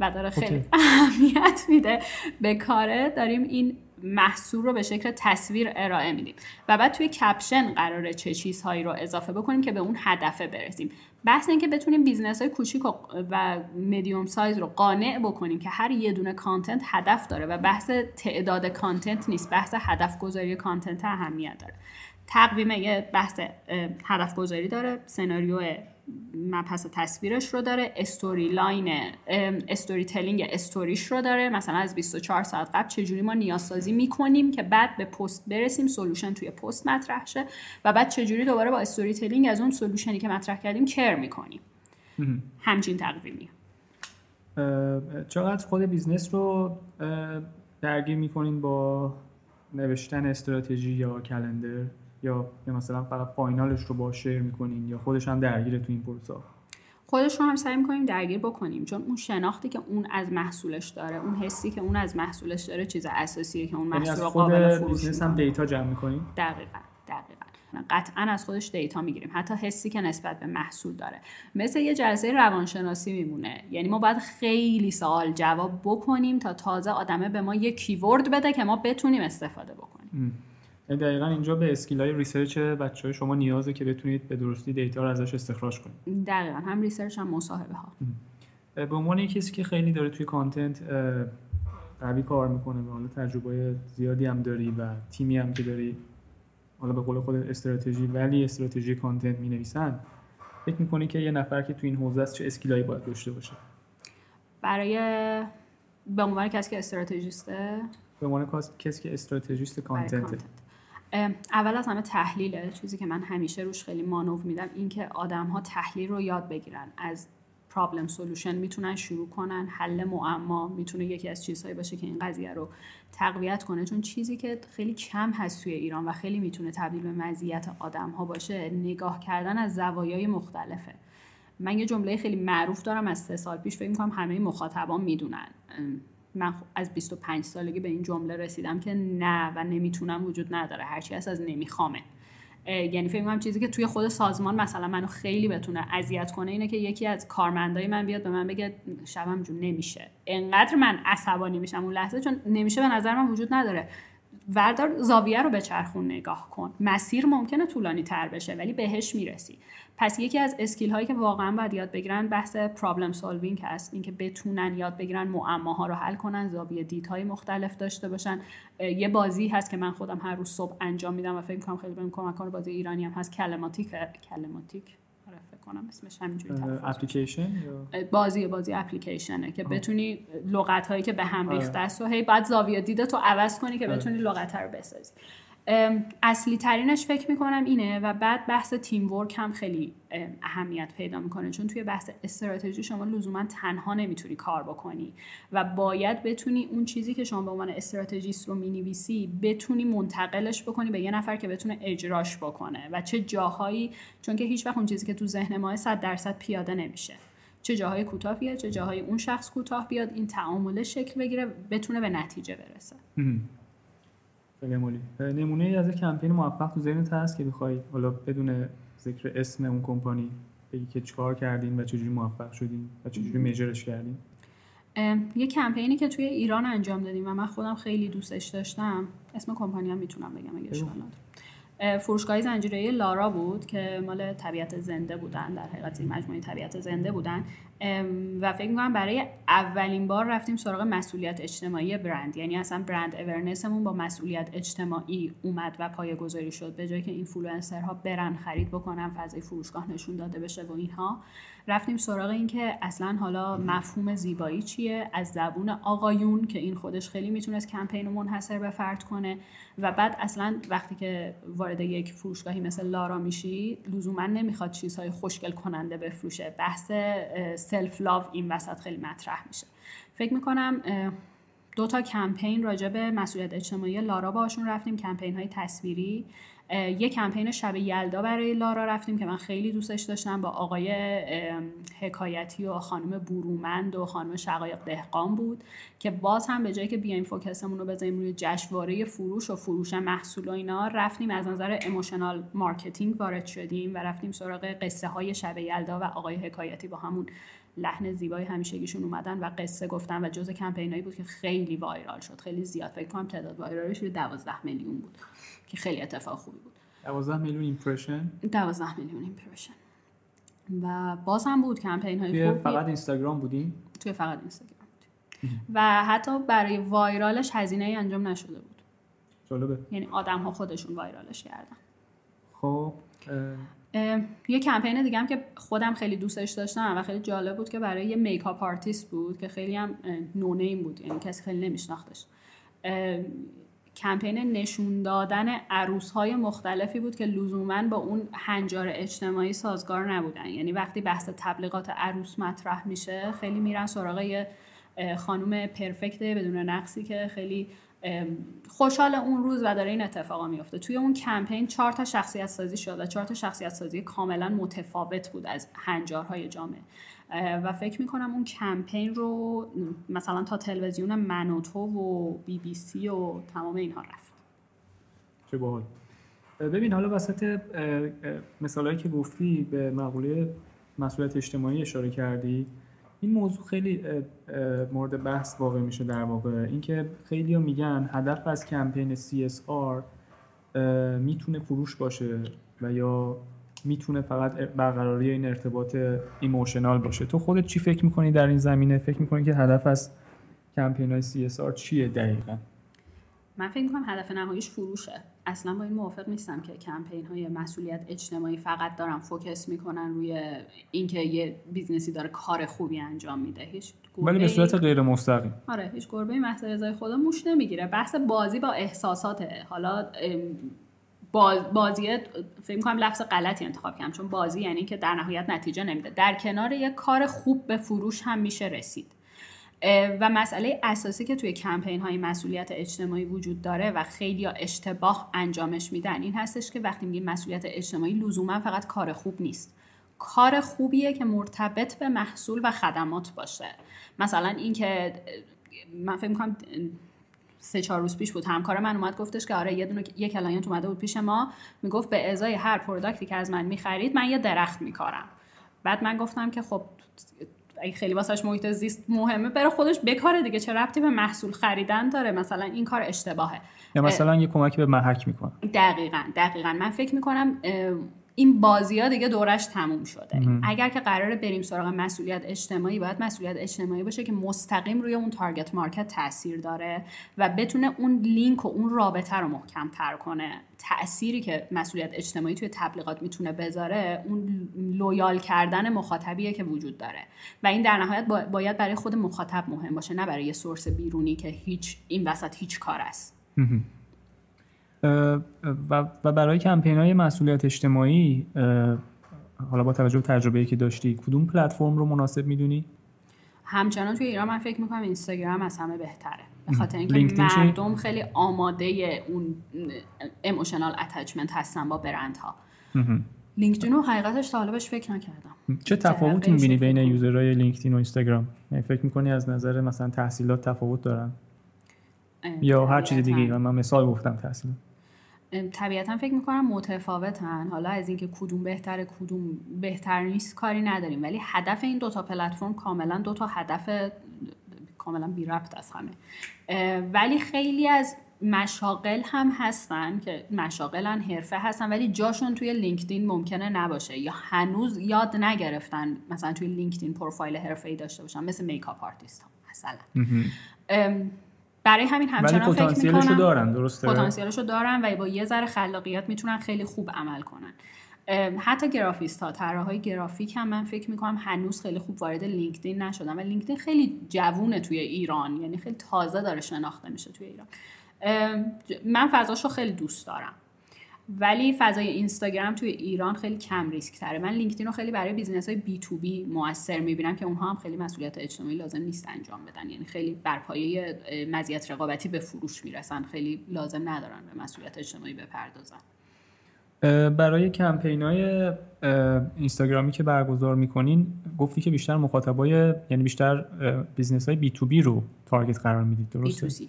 و داره خیلی اهمیت میده. به کاره داریم این محصول رو به شکل تصویر ارائه میدیم. و بعد توی کپشن قراره چه چیزهایی رو اضافه بکنیم که به اون هدفه برسیم. بحث این که بتونیم business های کوچیک و medium size رو قانع بکنیم که هر یه دونه content هدف داره و بحث تعداد content نیست بحث هدف گذاری content اهمیت داره. تقویم یه بحث هدف گذاری داره سناریو مبحث تصویرش رو داره story line storytelling story ش رو داره. مثلا از 24 ساعت قبل چجوری ما نیازسازی می‌کنیم که بعد به پست برسیم solution توی پست مطرح شه و بعد چجوری دوباره با storytelling از اون solution ی که مطرح کردیم care می‌کنیم. همچین تقویمی چقدر خود business رو درگیر می‌کنین با نوشتن استراتژی یا calendar؟ یا مثلا فقط final ش رو با share می‌کنین یا خودش هم درگیره تو این پروسه؟ خودش رو هم سعی می‌کنیم درگیر بکنیم چون اون شناختی که اون از محصولش داره اون حسی که اون از محصولش داره چیز اساسیه که اون یعنی محصول رو قابل فروش هم data جمع می‌کنیم دقیقا دقیقا. قطعا از خودش data می‌گیریم حتی حسی که نسبت به محصول داره. مثل یه جلسه روانشناسی میمونه. یعنی ما باید خیلی سوال جواب بکنیم تا تازه آدمه به ما یه keyword بده که ما بتونیم استفاده بکنیم. دقیقا اینجا به skill های research بچه های شما نیازه که بتونید به درستی data رو ازش استخراج کنید. دقیقا هم research هم مصاحبه ها به عنوان کسی که خیلی داره توی content قوی کار می‌کنه و حالا تجربه زیادی هم داری و تیمی هم که داری حالا به قول خود استراتژی ولی استراتژی content می نویسن فکر می‌کنی که یه نفر که تو این حوزه است چه skill ایی باید داشته باشه؟ برای به عنوان کسی که strategist ه؟ به عنوان کسی که strategist content. اول از همه تحلیله چیزی که من همیشه روش خیلی مانو میدم اینکه آدم ها تحلیل رو یاد بگیرن. از پرابلم سولوشن می‌تونن شروع کنن حل معما می‌تونه یکی از چیزهایی باشه که این قضیه رو تقویت کنه. چون چیزی که خیلی کم هست توی ایران و خیلی می‌تونه تبدیل به مزیت آدم ها باشه نگاه کردن از زوایای مختلفه. من یه جمله خیلی معروف دارم از سه سال پیش فکر می‌کنم همه مخاطبان می‌دونن. من از 25 سالگی به این جمله رسیدم که نه و نمی‌تونم وجود نداره. هرچی هست از نمیخوامه. یعنی فکر کنم چیزی که توی خود سازمان مثلا منو خیلی بتونه اذیت کنه اینه که یکی از کارمندای من بیاد به من بگه شبم جور نمیشه. انقدر من عصبانی میشم اون لحظه چون نمیشه به نظر من وجود نداره. وردار زاویه رو بچرخون نگاه کن. مسیر ممکنه طولانی تر بشه ولی بهش می‌رسی. پس یکی از skill هایی که واقعا باید یاد بگیرن بحث problem solving هست. اینکه بتونن یاد بگیرن معماها رو حل کنن زاویه دیدهای مختلف داشته باشن. یه بازی هست که من خودم هر روز صبح انجام میدم و فکر کنم خیلی بهم کمک کنه بازی ایرانی هم هست. کلماتیک کلماتیک. آره، فکر کنم اسمش همینجوری اپلیکیشن بازی بازی اپلیکیشنه که بتونی لغت هایی که به هم. ریخته است و هی بعد زاویه دیدتو عوض کنی که. بتونی لغت رو بسازی اصلی ترینش فکر می‌کنم اینه و بعد بحث تیم ورک هم خیلی اهمیت پیدا می‌کنه. چون توی بحث استراتژی شما لزوما تنها نمی‌تونی کار بکنی و باید بتونی اون چیزی که شما به عنوان استراتژیست رو می‌نویسی بتونی منتقلش بکنی به یه نفر که بتونه اجراش بکنه. و چه جاهایی چون که هیچ وقت اون چیزی که تو ذهن ما 100 درصد پیاده نمیشه. چه جاهای کوتاه بیاد چه جاهای اون شخص کوتاه بیاد این تعامله شکل بگیره بتونه به نتیجه برسه. خیلی نمونه ای از کمپین موفق تو ذهنت هست که بخوای حالا بدون ذکر اسم اون کمپانی بگی که چیکار کردین و چجوری موفق شدین و چجوری میجرش کردین؟ یه کمپینی که توی ایران انجام دادیم و من خودم خیلی دوستش داشتم اسم کمپانی هم می‌تونم بگم اگه اشکال فروشگاه زنجیره لارا بود که مال طبیعت زنده بودن در حقیقت این مجموعه طبیعت زنده بودن. و فکر می‌کنم برای اولین بار رفتیم سراغ مسئولیت اجتماعی برند. یعنی اصلا برند اورنسمون با مسئولیت اجتماعی اومد و پایه گذاری شد. به جای که اینفلوئنسرها برن خرید بکنن فضای فروشگاه نشون داده بشه و اینها. رفتیم سراغ این که اصلا حالا مفهوم زیبایی چیه؟ از زبون آقایون که این خودش خیلی می‌تونست کمپین رو منحصر به فرد کنه. و بعد اصلا وقتی که وارد یک فروشگاهی مثل لارا میشی لزوما نمی‌خواد چیزهای خوشگل کننده بفروشه. بحث سلف لاو این وسط خیلی مطرح میشه. فکر می‌کنم دو تا کمپین راجع به مسئولیت اجتماعی لارا باشون رفتیم کمپین های تصویری یه کمپین شب یلدا برای لارا رفتیم که من خیلی دوستش داشتم با آقای حکایتی و خانم برومند و خانم شقایق دهقان بود که باز هم به جایی که بیایم focus مون رو بذاریم روی جشنواره فروش و فروش محصول و اینا رفتیم از نظر emotional marketing وارد شدیم و رفتیم سراغ قصه های شب یلدا و آقای حکایتی با همون لحن زیبای همیشگیشون اومدن و قصه گفتن و جز کمپینایی بود که خیلی viral شد. خیلی زیاد. فکر کنم تعداد viral ش 12 میلیون بود که خیلی اتفاق خوبی بود. 12 میلیون impression 12 میلیون impression و باز هم بود کمپین های فقط اینستاگرام بودیم توی فقط اینستاگرام بودیم و حتی برای viral ش هزینه ای انجام نشده بود. جالبه. یعنی آدم ها خودشون viral ش کردن. خب یه کمپین دیگه هم که خودم خیلی دوستش داشتم و خیلی جالب بود که برای یه makeup artist بود که خیلی هم no-name بود یعنی کسی خیلی نمیشناختش. کمپین نشون دادن عروس های مختلفی بود که لزوما با اون هنجار اجتماعی سازگار نبودن. یعنی وقتی بحث تبلیغات عروس مطرح میشه خیلی میرن سراغ یه خانوم پرفکت بدون نقصی که خیلی خوشحال اون روز و داره این اتفاقا میفته توی اون کمپین چهار تا شخصیت سازی شد و چهار تا شخصیت سازی کاملا متفاوت بود از هنجارهای جامعه. و فکر می‌کنم اون کمپین رو مثلا تا تلویزیون منوتو و بی بی سی و تمام اینها رفت. چه باحال. ببین حالا وسط مثالهایی که گفتی به مقوله مسئولیت اجتماعی اشاره کردی. این موضوع خیلی مورد بحث واقع میشه در واقع. اینکه خیلی ها میگن هدف از کمپین CSR می‌تونه فروش باشه و یا می‌تونه فقط برقراری این ارتباط emotional باشه. تو خودت چی فکر می‌کنی در این زمینه؟ فکر می‌کنی که هدف از کمپین های CSR چیه دقیقا؟ من فکر می‌کنم هدف نهاییش فروشه. اصلا با این موافق نیستم که کمپین های مسئولیت اجتماعی فقط دارن focus می‌کنن روی اینکه یه business ی داره کار خوبی انجام میده. هیچ ولی به صورت غیر مستقیم. آره هیچ گربه محض رضای خدا موش نمی‌گیره. بحث بازی با احساساته. حالا بازی فکر می‌کنم لفظ غلطی انتخاب کردم چون بازی یعنی که در نهایت نتیجه نمیده. در کنار یک کار خوب به فروش هم میشه رسید. و مسئله اساسی که توی کمپین های مسئولیت اجتماعی وجود داره و خیلی اشتباه انجامش میدن این هستش که وقتی میگیم مسئولیت اجتماعی لزوما فقط کار خوب نیست. کار خوبیه که مرتبط به محصول و خدمات باشه. مثلا اینکه من فکر می‌کنم سه چهار روز پیش بود همکار من اومد گفتش که آره یه دونه یه client اومده بود پیش ما می‌گفت به ازای هر product ی که از من می‌خرید من یه درخت میکارم. بعد من گفتم که خب اگه خیلی واسش محیط زیست مهمه بره خودش بکاره دیگه. چه ربطی به محصول خریدن داره؟ مثلا این کار اشتباهه. یا مثلا یه کمکی به محک می‌کنه. دقیقا دقیقا. من فکر می‌کنم این بازی ها دیگه دورش تموم شده. اگر که قراره بریم سراغ مسئولیت اجتماعی باید مسئولیت اجتماعی باشه که مستقیم روی اون target market تاثیر داره و بتونه اون لینک و اون رابطه رو محکم تر کنه. تأثیری که مسئولیت اجتماعی توی تبلیغات می‌تونه بذاره اون loyal کردن مخاطبیه که وجود داره. و این در نهایت باید برای خود مخاطب مهم باشه نه برای یه source بیرونی که هیچ این وسط هیچ کاره است. و برای کمپین های مسئولیت اجتماعی حالا با توجه به تجربه که داشتی کدوم پلتفرم رو مناسب می‌دونی؟ همچنان توی ایران من فکر می‌کنم اینستاگرام از همه بهتره. به خاطر اینکه مردم خیلی آماده اون emotional attachment هستن با برندها. لینکدین رو حقیقتش بهش فکر نکردم. چه تفاوتی می‌بینی بین user های لینکدین و اینستاگرام؟ یعنی فکر می‌کنی از نظر مثلا تحصیلات تفاوت دارن؟ یا هر چیز دیگه من مثال گفتم تحصیلات. طبیعتا فکر می‌کنم متفاوتن. حالا از اینکه کدوم بهتره کدوم بهتر نیست کاری نداریم. ولی هدف این دوتا پلتفرم کاملا دوتا هدف کاملا بی ربط از همن. ولی خیلی از مشاغل هم هستن که مشاغلن حرفه هستن ولی جاشون توی لینکدین ممکنه نباشه. یا هنوز یاد نگرفتن مثلا توی لینکدین پروفایل حرفه ای داشته باشن مثل makeup artist ها مثلا برای همین همچنان فکر می‌کنم دارن درسته؟ پتانسیلشو دارن و با یه ذره خلاقیت می‌تونن خیلی خوب عمل کنن. حتی گرافیست ها طراحای گرافیک هم من فکر می‌کنم هنوز خیلی خوب وارد لینکدین نشدن و لینکدین خیلی جوونه توی ایران یعنی خیلی تازه داره شناخته میشه توی ایران. من فضاشو خیلی دوست دارم. ولی فضای اینستاگرام توی ایران خیلی کم ریسک تره. من لینکدین رو خیلی برای business های B2B موثر می‌بینم که اونها هم خیلی مسئولیت اجتماعی لازم نیست انجام بدن. یعنی خیلی بر پایه مزیت رقابتی به فروش می‌رسن. خیلی لازم ندارن به مسئولیت اجتماعی بپردازن. برای کمپین های اینستاگرامی که برگزار می‌کنین گفتی که بیشتر مخاطبای یعنی بیشتر business های B2B رو target قرار می‌دید درسته؟ B2C.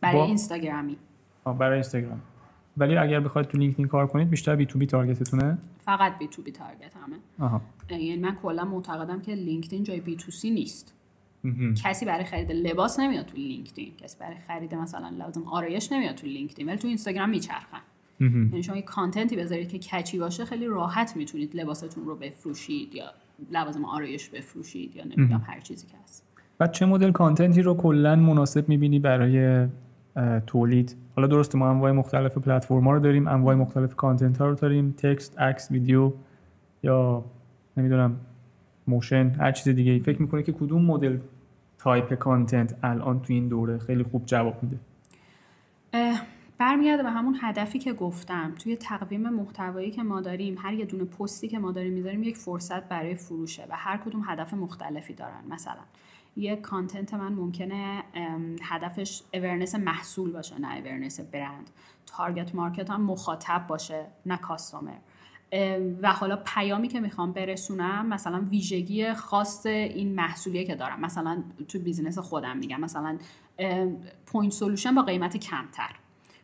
برای با... اینستاگرامی. برای اینستاگرام. ولی اگر بخواید تو لینکدین کار کنید بیشتر B2B target تونه؟ فقط B2B target مه. آها. یعنی من کلا معتقدم که لینکدین جای B2C نیست. کسی برای خرید لباس نمیاد تو لینکدین. کسی برای خرید مثلا لوازم آرایش نمیاد تو لینکدین ولی تو اینستاگرام میچرخن. یعنی شما یه content ی بذارید که catchy باشه خیلی راحت می‌تونید لباستون رو بفروشید یا لوازم آرایش بفروشید یا نمی‌دونم هر چیزی که هست. بعد چه مدل content ی رو کلا مناسب می‌بینی برای تولید. حالا درسته ما انواع مختلف پلتفرم رو داریم انواع مختلف content ها رو داریم text عکس ویدیو یا نمی‌دونم motion هر چیز دیگه ای فکر می‌کنی که کدوم مدل type content الان تو این دوره خیلی خوب جواب میده؟ برمیگرده به همون هدفی که گفتم. توی تقویم محتوایی که ما داریم هر یه دونه پستی که ما داریم می‌ذاریم یک فرصت برای فروشه و هر کدوم هدف مختلفی دارن. مثلا یک content من ممکنه هدفش awareness محصول باشه نه awareness برند target market هم مخاطب باشه نه customer و حالا پیامی که می‌خوام برسونم مثلا ویژگی خاص این محصولیه که دارم. مثلا تو business خودم میگم. مثلا point solution با قیمت کمتر.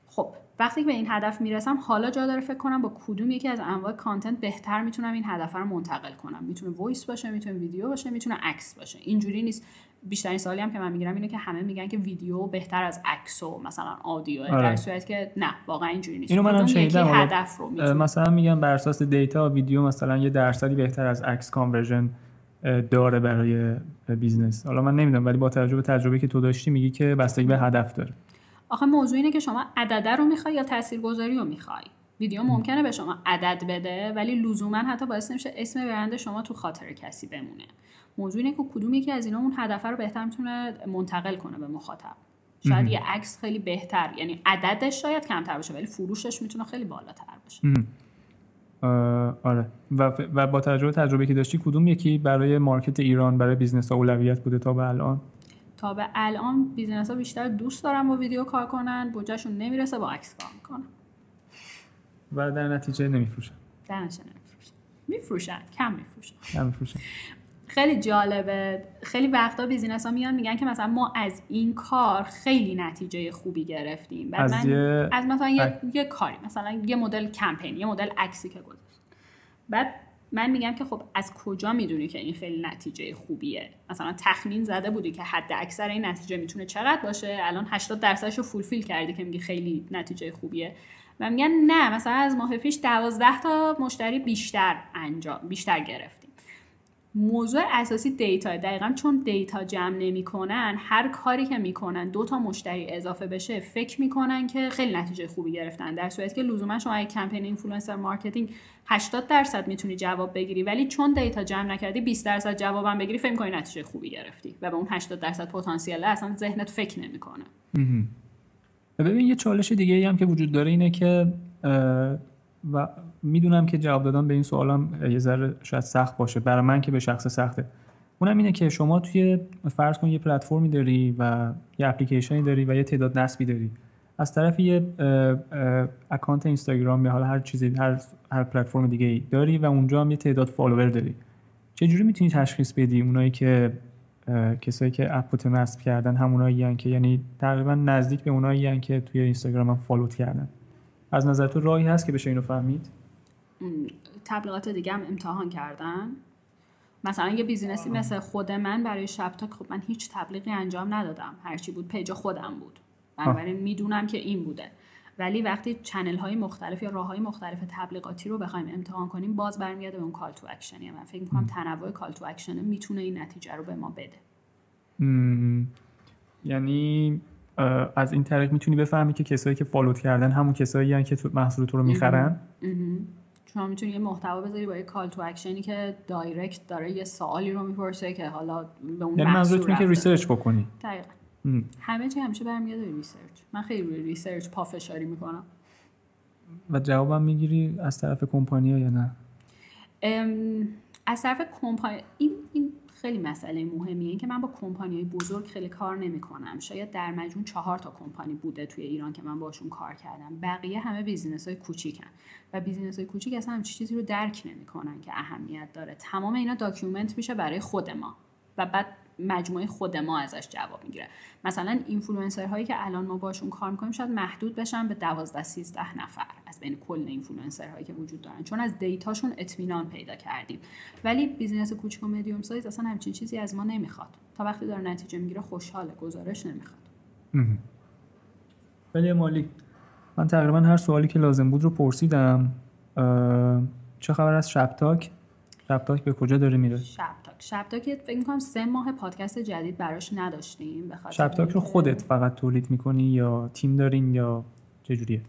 خب وقتی به این هدف می‌رسم حالا جا داره فکر کنم با کدوم یکی از انواع content بهتر می‌تونم این هدف رو منتقل کنم. می‌تونه voice باشه می‌تونه ویدیو باشه می‌تونه عکس باشه. اینجوری نیست. بیشترین سوالی هم که من می‌گیرم اینه که همه میگن که ویدیو بهتر از عکس و مثلا audio آره. در صورت که نه واقعا اینجوری نیست. اینو منم شنیدم. هدف رو مثلا میگن بر اساس data ویدیو مثلا یه درصدی بهتر از عکس conversion داره برای business حالا من نمی‌دونم ولی با توجه به تجربه که تو داشتی میگی که بستگی به هدف داره. آخه موضوع اینه که شما عدده رو می‌خوای یا تاثیرگذاری رو می‌خوای؟ ویدیو ممکنه به شما عدد بده ولی لزوما حتی باعث نمیشه اسم برند شما تو خاطر کسی بمونه. موضوع اینه که کدوم یکی از اینا اون هدف رو بهتر می‌تونه منتقل کنه به مخاطب. شاید یه عکس خیلی بهتر یعنی عددش شاید کمتر باشه ولی فروشش می‌تونه خیلی بالاتر باشه. آره. و, و با تجربه تجربه که داشتی کدوم یکی برای market ایران برای business اولویت بوده تا به الان؟ تا به الان business ها بیشتر دوست دارن با ویدیو کار کنن بودجهشون نمی‌رسه با عکس کار می‌کنن. و در نتیجه نمیفروشن. در نتیجه نمیفروشن. میفروشن کم میفروشن. کم میفروشن. خیلی جالبه. خیلی وقتا business ها میان میگن که مثلا ما از این کار خیلی نتیجه خوبی گرفتیم. بعد از, من از مثلا یه،, یه کاری مثلا یه مدل کمپین یه مدل عکسی که گذاشت. بعد من میگم که خب از کجا می‌دونی که این خیلی نتیجه خوبیه؟ مثلا تخمین زده بودی که حد اکثر این نتیجه می‌تونه چقدر باشه؟ الان 80 درصدش رو fulfill کردی که میگی خیلی نتیجه خوبیه. و میگن نه مثلا از ماه پیش 12 تا مشتری بیشتر انجام بیشتر گرفت موضوع اساسی data دقیقا چون data جمع نمی‌کنن هر کاری که می‌کنن دو تا مشتری اضافه بشه فکر می‌کنن که خیلی نتیجه خوبی گرفتن. در صورتی که لزوما شما اگه کمپین influencer marketing 80 درصد می‌تونی جواب بگیری ولی چون دیتا جمع نکردی 20 درصد جوابم بگیری فکر می‌کنی نتیجه خوبی گرفتی و به اون 80 درصد پتانسیل اصلا ذهنت فکر نمی‌کنه. ببین یه چالش دیگه ای هم که وجود داره اینه که و می‌دونم که جواب دادن به این سوالم یه ذره شاید سخت باشه. برای من که به شخص سخته. اونم اینه که شما توی فرض کن یه پلتفرمی داری و یه اپلیکیشنی داری و یه تعداد نصبی داری. از طرف یه اکانت اینستاگرام یا حالا هر چیزی هر هر پلتفرم دیگه ای داری و اونجا هم یه تعداد فالوور داری. چجوری می‌تونی تشخیص بدی اونایی که کسایی که app ت نصب کردن همونایی که؟ یعنی تقریبا نزدیک به اونایی که توی اینستاگرام هم follow ت کردن. از نظر تو راهی هست که بشه اینو فهمید؟ تبلیغات دیگه هم امتحان کردن. مثلا یه business ی مثل خود من برای شب تاک خب من هیچ تبلیغی انجام ندادم. هرچی بود page ا خودم بود. بنابراین می‌دونم که این بوده. ولی وقتی channel های مختلف یا راه های مختلف تبلیغاتی رو بخوایم امتحان کنیم باز برمیگرده به اون call to action ی من فکر می‌کنم تنوع call to action می‌تونه این نتیجه رو به ما بده. یعنی از این طریق می‌تونی بفهمی که کسایی که follow ت کردن همون کسایی که تو محصول تو رو می‌خرن؟ شما می‌تونی یه محتوا بذاری با یه call to action ی که direct داره یه سوالی رو می‌پرسه که حالا به اون یعنی منظورت که research بکنی. دقیقا. همه چی همیشه برمیگرده به research من خیلی روی research پافشاری می‌کنم. و جوابم می‌گیری از طرف کمپانی یا نه؟ از طرف کمپانی این, این خیلی مسئله مهمیه اینکه من با کمپانی بزرگ خیلی کار نمی‌کنم. شاید در مجموع چهار تا کمپانی بوده توی ایران که من باشون کار کردم. بقیه همه business های کوچیکن. و business های کوچیک اصلا هم چیزی رو درک نمی‌کنن که اهمیت داره. تمام اینا document میشه برای خود ما. و بعد مجموعه خود ما ازش جواب می‌گیره. مثلا اینفلوئنسر هایی که الان ما باشون کار می‌کنیم شاید محدود بشن به 12 13 نفر از بین کل اینفلوئنسر هایی که وجود دارن چون از data شون اطمینان پیدا کردیم. ولی business کوچیک و medium size اصلا همچین چیزی از ما نمی‌خواد. تا وقتی داره نتیجه می‌گیره خوشحاله گزارش نمی‌خواد. خیلی عالی. من تقریبا هر سوالی که لازم بود رو پرسیدم. چه خبر از شبتاک؟ شبتاک به کجا داره میره؟ شبتاک شبتاک فکر می‌کنم سه ماه پادکست جدید براش نداشتیم بخاطر شبتاک رو خودت فقط تولید می‌کنی یا تیم دارین یا چجوریه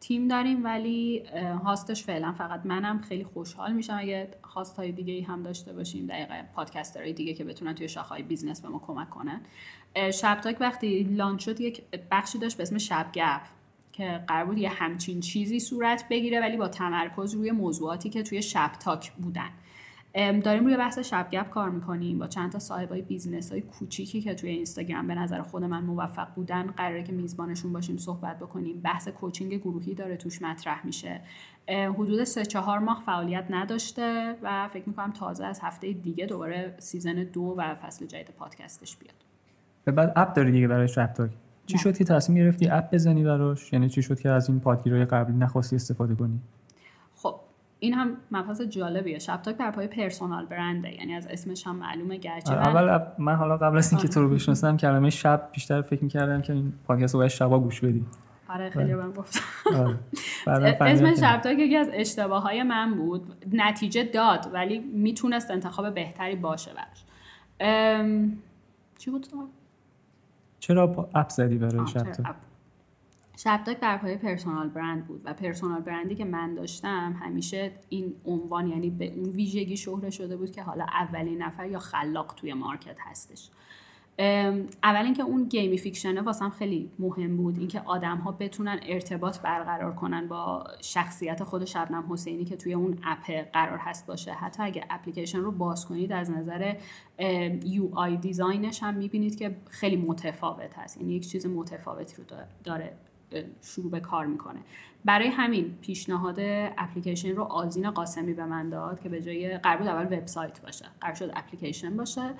تیم داریم ولی host ش فعلا فقط منم. خیلی خوشحال میشم اگه host های دیگه ای هم داشته باشیم دقیقا podcaster های دیگه که بتونن توی شاخه های business به ما کمک کنن. شبتاک وقتی launch شد یک بخشی داشت به اسم شب گپ که قرار بود یه همچین چیزی صورت بگیره ولی با تمرکز روی موضوعاتی که توی شب تاک بودن. داریم روی بحث شب گپ کار می‌کنیم با چند تا صاحب های business های کوچیکی که توی اینستاگرام به نظر خود من موفق بودن قراره که میزبانشون باشیم صحبت بکنیم. بحث coaching گروهی داره توش مطرح میشه. حدود سه چهار ماه فعالیت نداشته و فکر می‌کنم تازه از هفته دیگه دوباره season دو و فصل جدید پادکستش بیاد. و بعد app داری دیگه برای شب تاک. چی شد که تصمیم گرفتی app بزنی براش؟ یعنی چی شد که از این پادگیرهای قبلی نخواستی استفاده کنی؟ این هم مبحث جالبیه. شب تاک بر پایه personal brand ه یعنی از اسمش هم معلومه گرچه. اول من حالا قبل از اینکه تو رو بشناسم کلمه شب بیشتر فکر می‌کردم که این پادکست رو باید شبا گوش بدی آره خیلی من گفتم اسم شب تاک یکی از اشتباه های من بود. نتیجه داد ولی می‌تونست انتخاب بهتری باشه براش. چی بود چرا app زدی برای شب تاک شبتاک بر پایه personal brand بود و personal brand ی که من داشتم همیشه این عنوان یعنی به اون ویژگی شهره شده بود که حالا اولین نفر یا خلاق توی market هستش. اول اینکه اون gamification ه واسم خیلی مهم بود. اینکه آدم ها بتونن ارتباط برقرار کنن با شخصیت خود شبنم حسینی که توی اون app قرار هست باشه. حتی اگه اپلیکیشن رو باز کنید از نظر UI design ش هم می‌بینید که خیلی متفاوت هست. یعنی یک چیز متفاوتی رو داره شروع به کار می‌کنه. برای همین پیشنهاد اپلیکیشن رو آزین قاسمی به من داد که به جای قرار بود اول وبسایت باشه قرار شد اپلیکیشن باشه.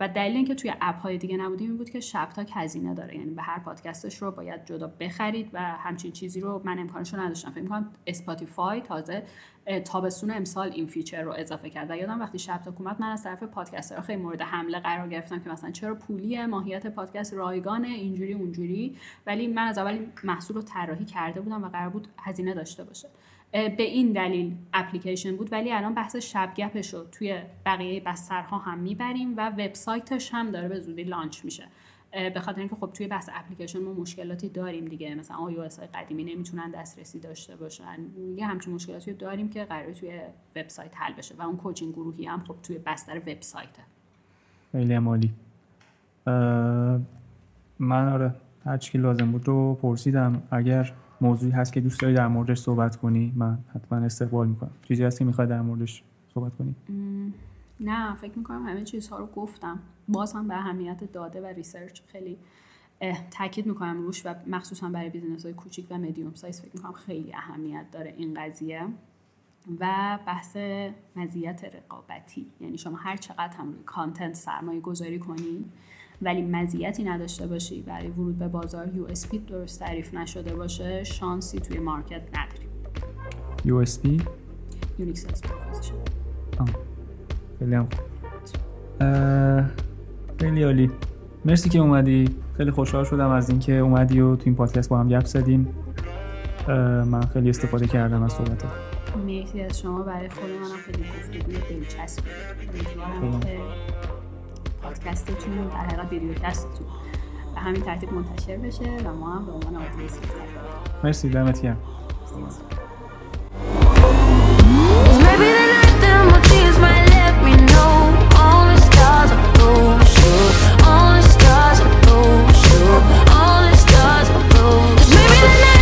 و دلیل اینکه توی app های دیگه نبودیم این بود که شب تاک هزینه داره. یعنی به هر پادکستش رو باید جدا بخرید و همچین چیزی رو من امکانش رو نداشتم. فکر کنم Spotify تازه تابستون امسال این feature رو اضافه کرد. و یادم وقتی شب تاک اومد من از طرف podcaster خیلی مورد حمله قرار گرفتم که مثلا چرا پولیه ماهیت پادکست رایگانه اینجوری اونجوری؟ ولی من از اول محصول رو طراحی کرده بودم و قرار بود هزینه داشته باشه. به این دلیل اپلیکیشن بود ولی الان بحث شب گپش رو توی بقیه بسترها هم می‌بریم و وبسایتش هم داره به زودی launch میشه. به خاطر اینکه خب توی بحث اپلیکیشن ما مشکلاتی داریم دیگه. مثلا آی های قدیمی نمی‌تونن دسترسی داشته باشن. یه همچین مشکلاتی داریم که قرار توی وبسایت حل بشه و اون coaching گروهی هم خب توی بستر وبسایته خیلی عالی من آره هر چی لازم بود رو پرسیدم. اگر موضوعی هست که دوست داری در موردش صحبت کنی؟ من حتما استقبال می‌کنم. چیزی هست که می‌خوای در موردش صحبت کنی؟ نه فکر می‌کنم همه چیزها رو گفتم. باز هم به اهمیت داده و research خیلی تاکید می‌کنم روش و مخصوصا برای business های کوچیک و medium size فکر می‌کنم خیلی اهمیت داره این قضیه. و بحث مزیت رقابتی. یعنی شما هر چقدر هم روی content سرمایه گذاری کنی ولی مزیتی نداشته باشی برای ورود به بازار USP ت درست تعریف نشده باشه شانسی توی market نداری. USP unique s خیلی هم خیلی عالی. مرسی که اومدی. خیلی خوشحال شدم از اینکه اومدی و تو این پادکست با هم گپ زدیم. من خیلی استفاده کردم از صحبتت. مرسی از شما. برای خود منم خیلی گفتگوی دلچسب بود امیدوارم که پادکستتون در حقیقت ویدیوکستتون به همین ترتیب منتشر بشه و ما هم به عنوان آدینس مرسی دمت گرم All the. All the stars are blue. Maybe the night.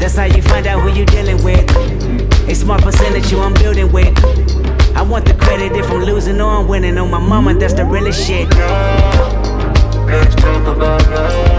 That's how you find out who you dealing with. A smart percentage you I'm building with. I want the credit if I'm losing or I'm winning. On my mama, that's the realest shit. Let's talk about love.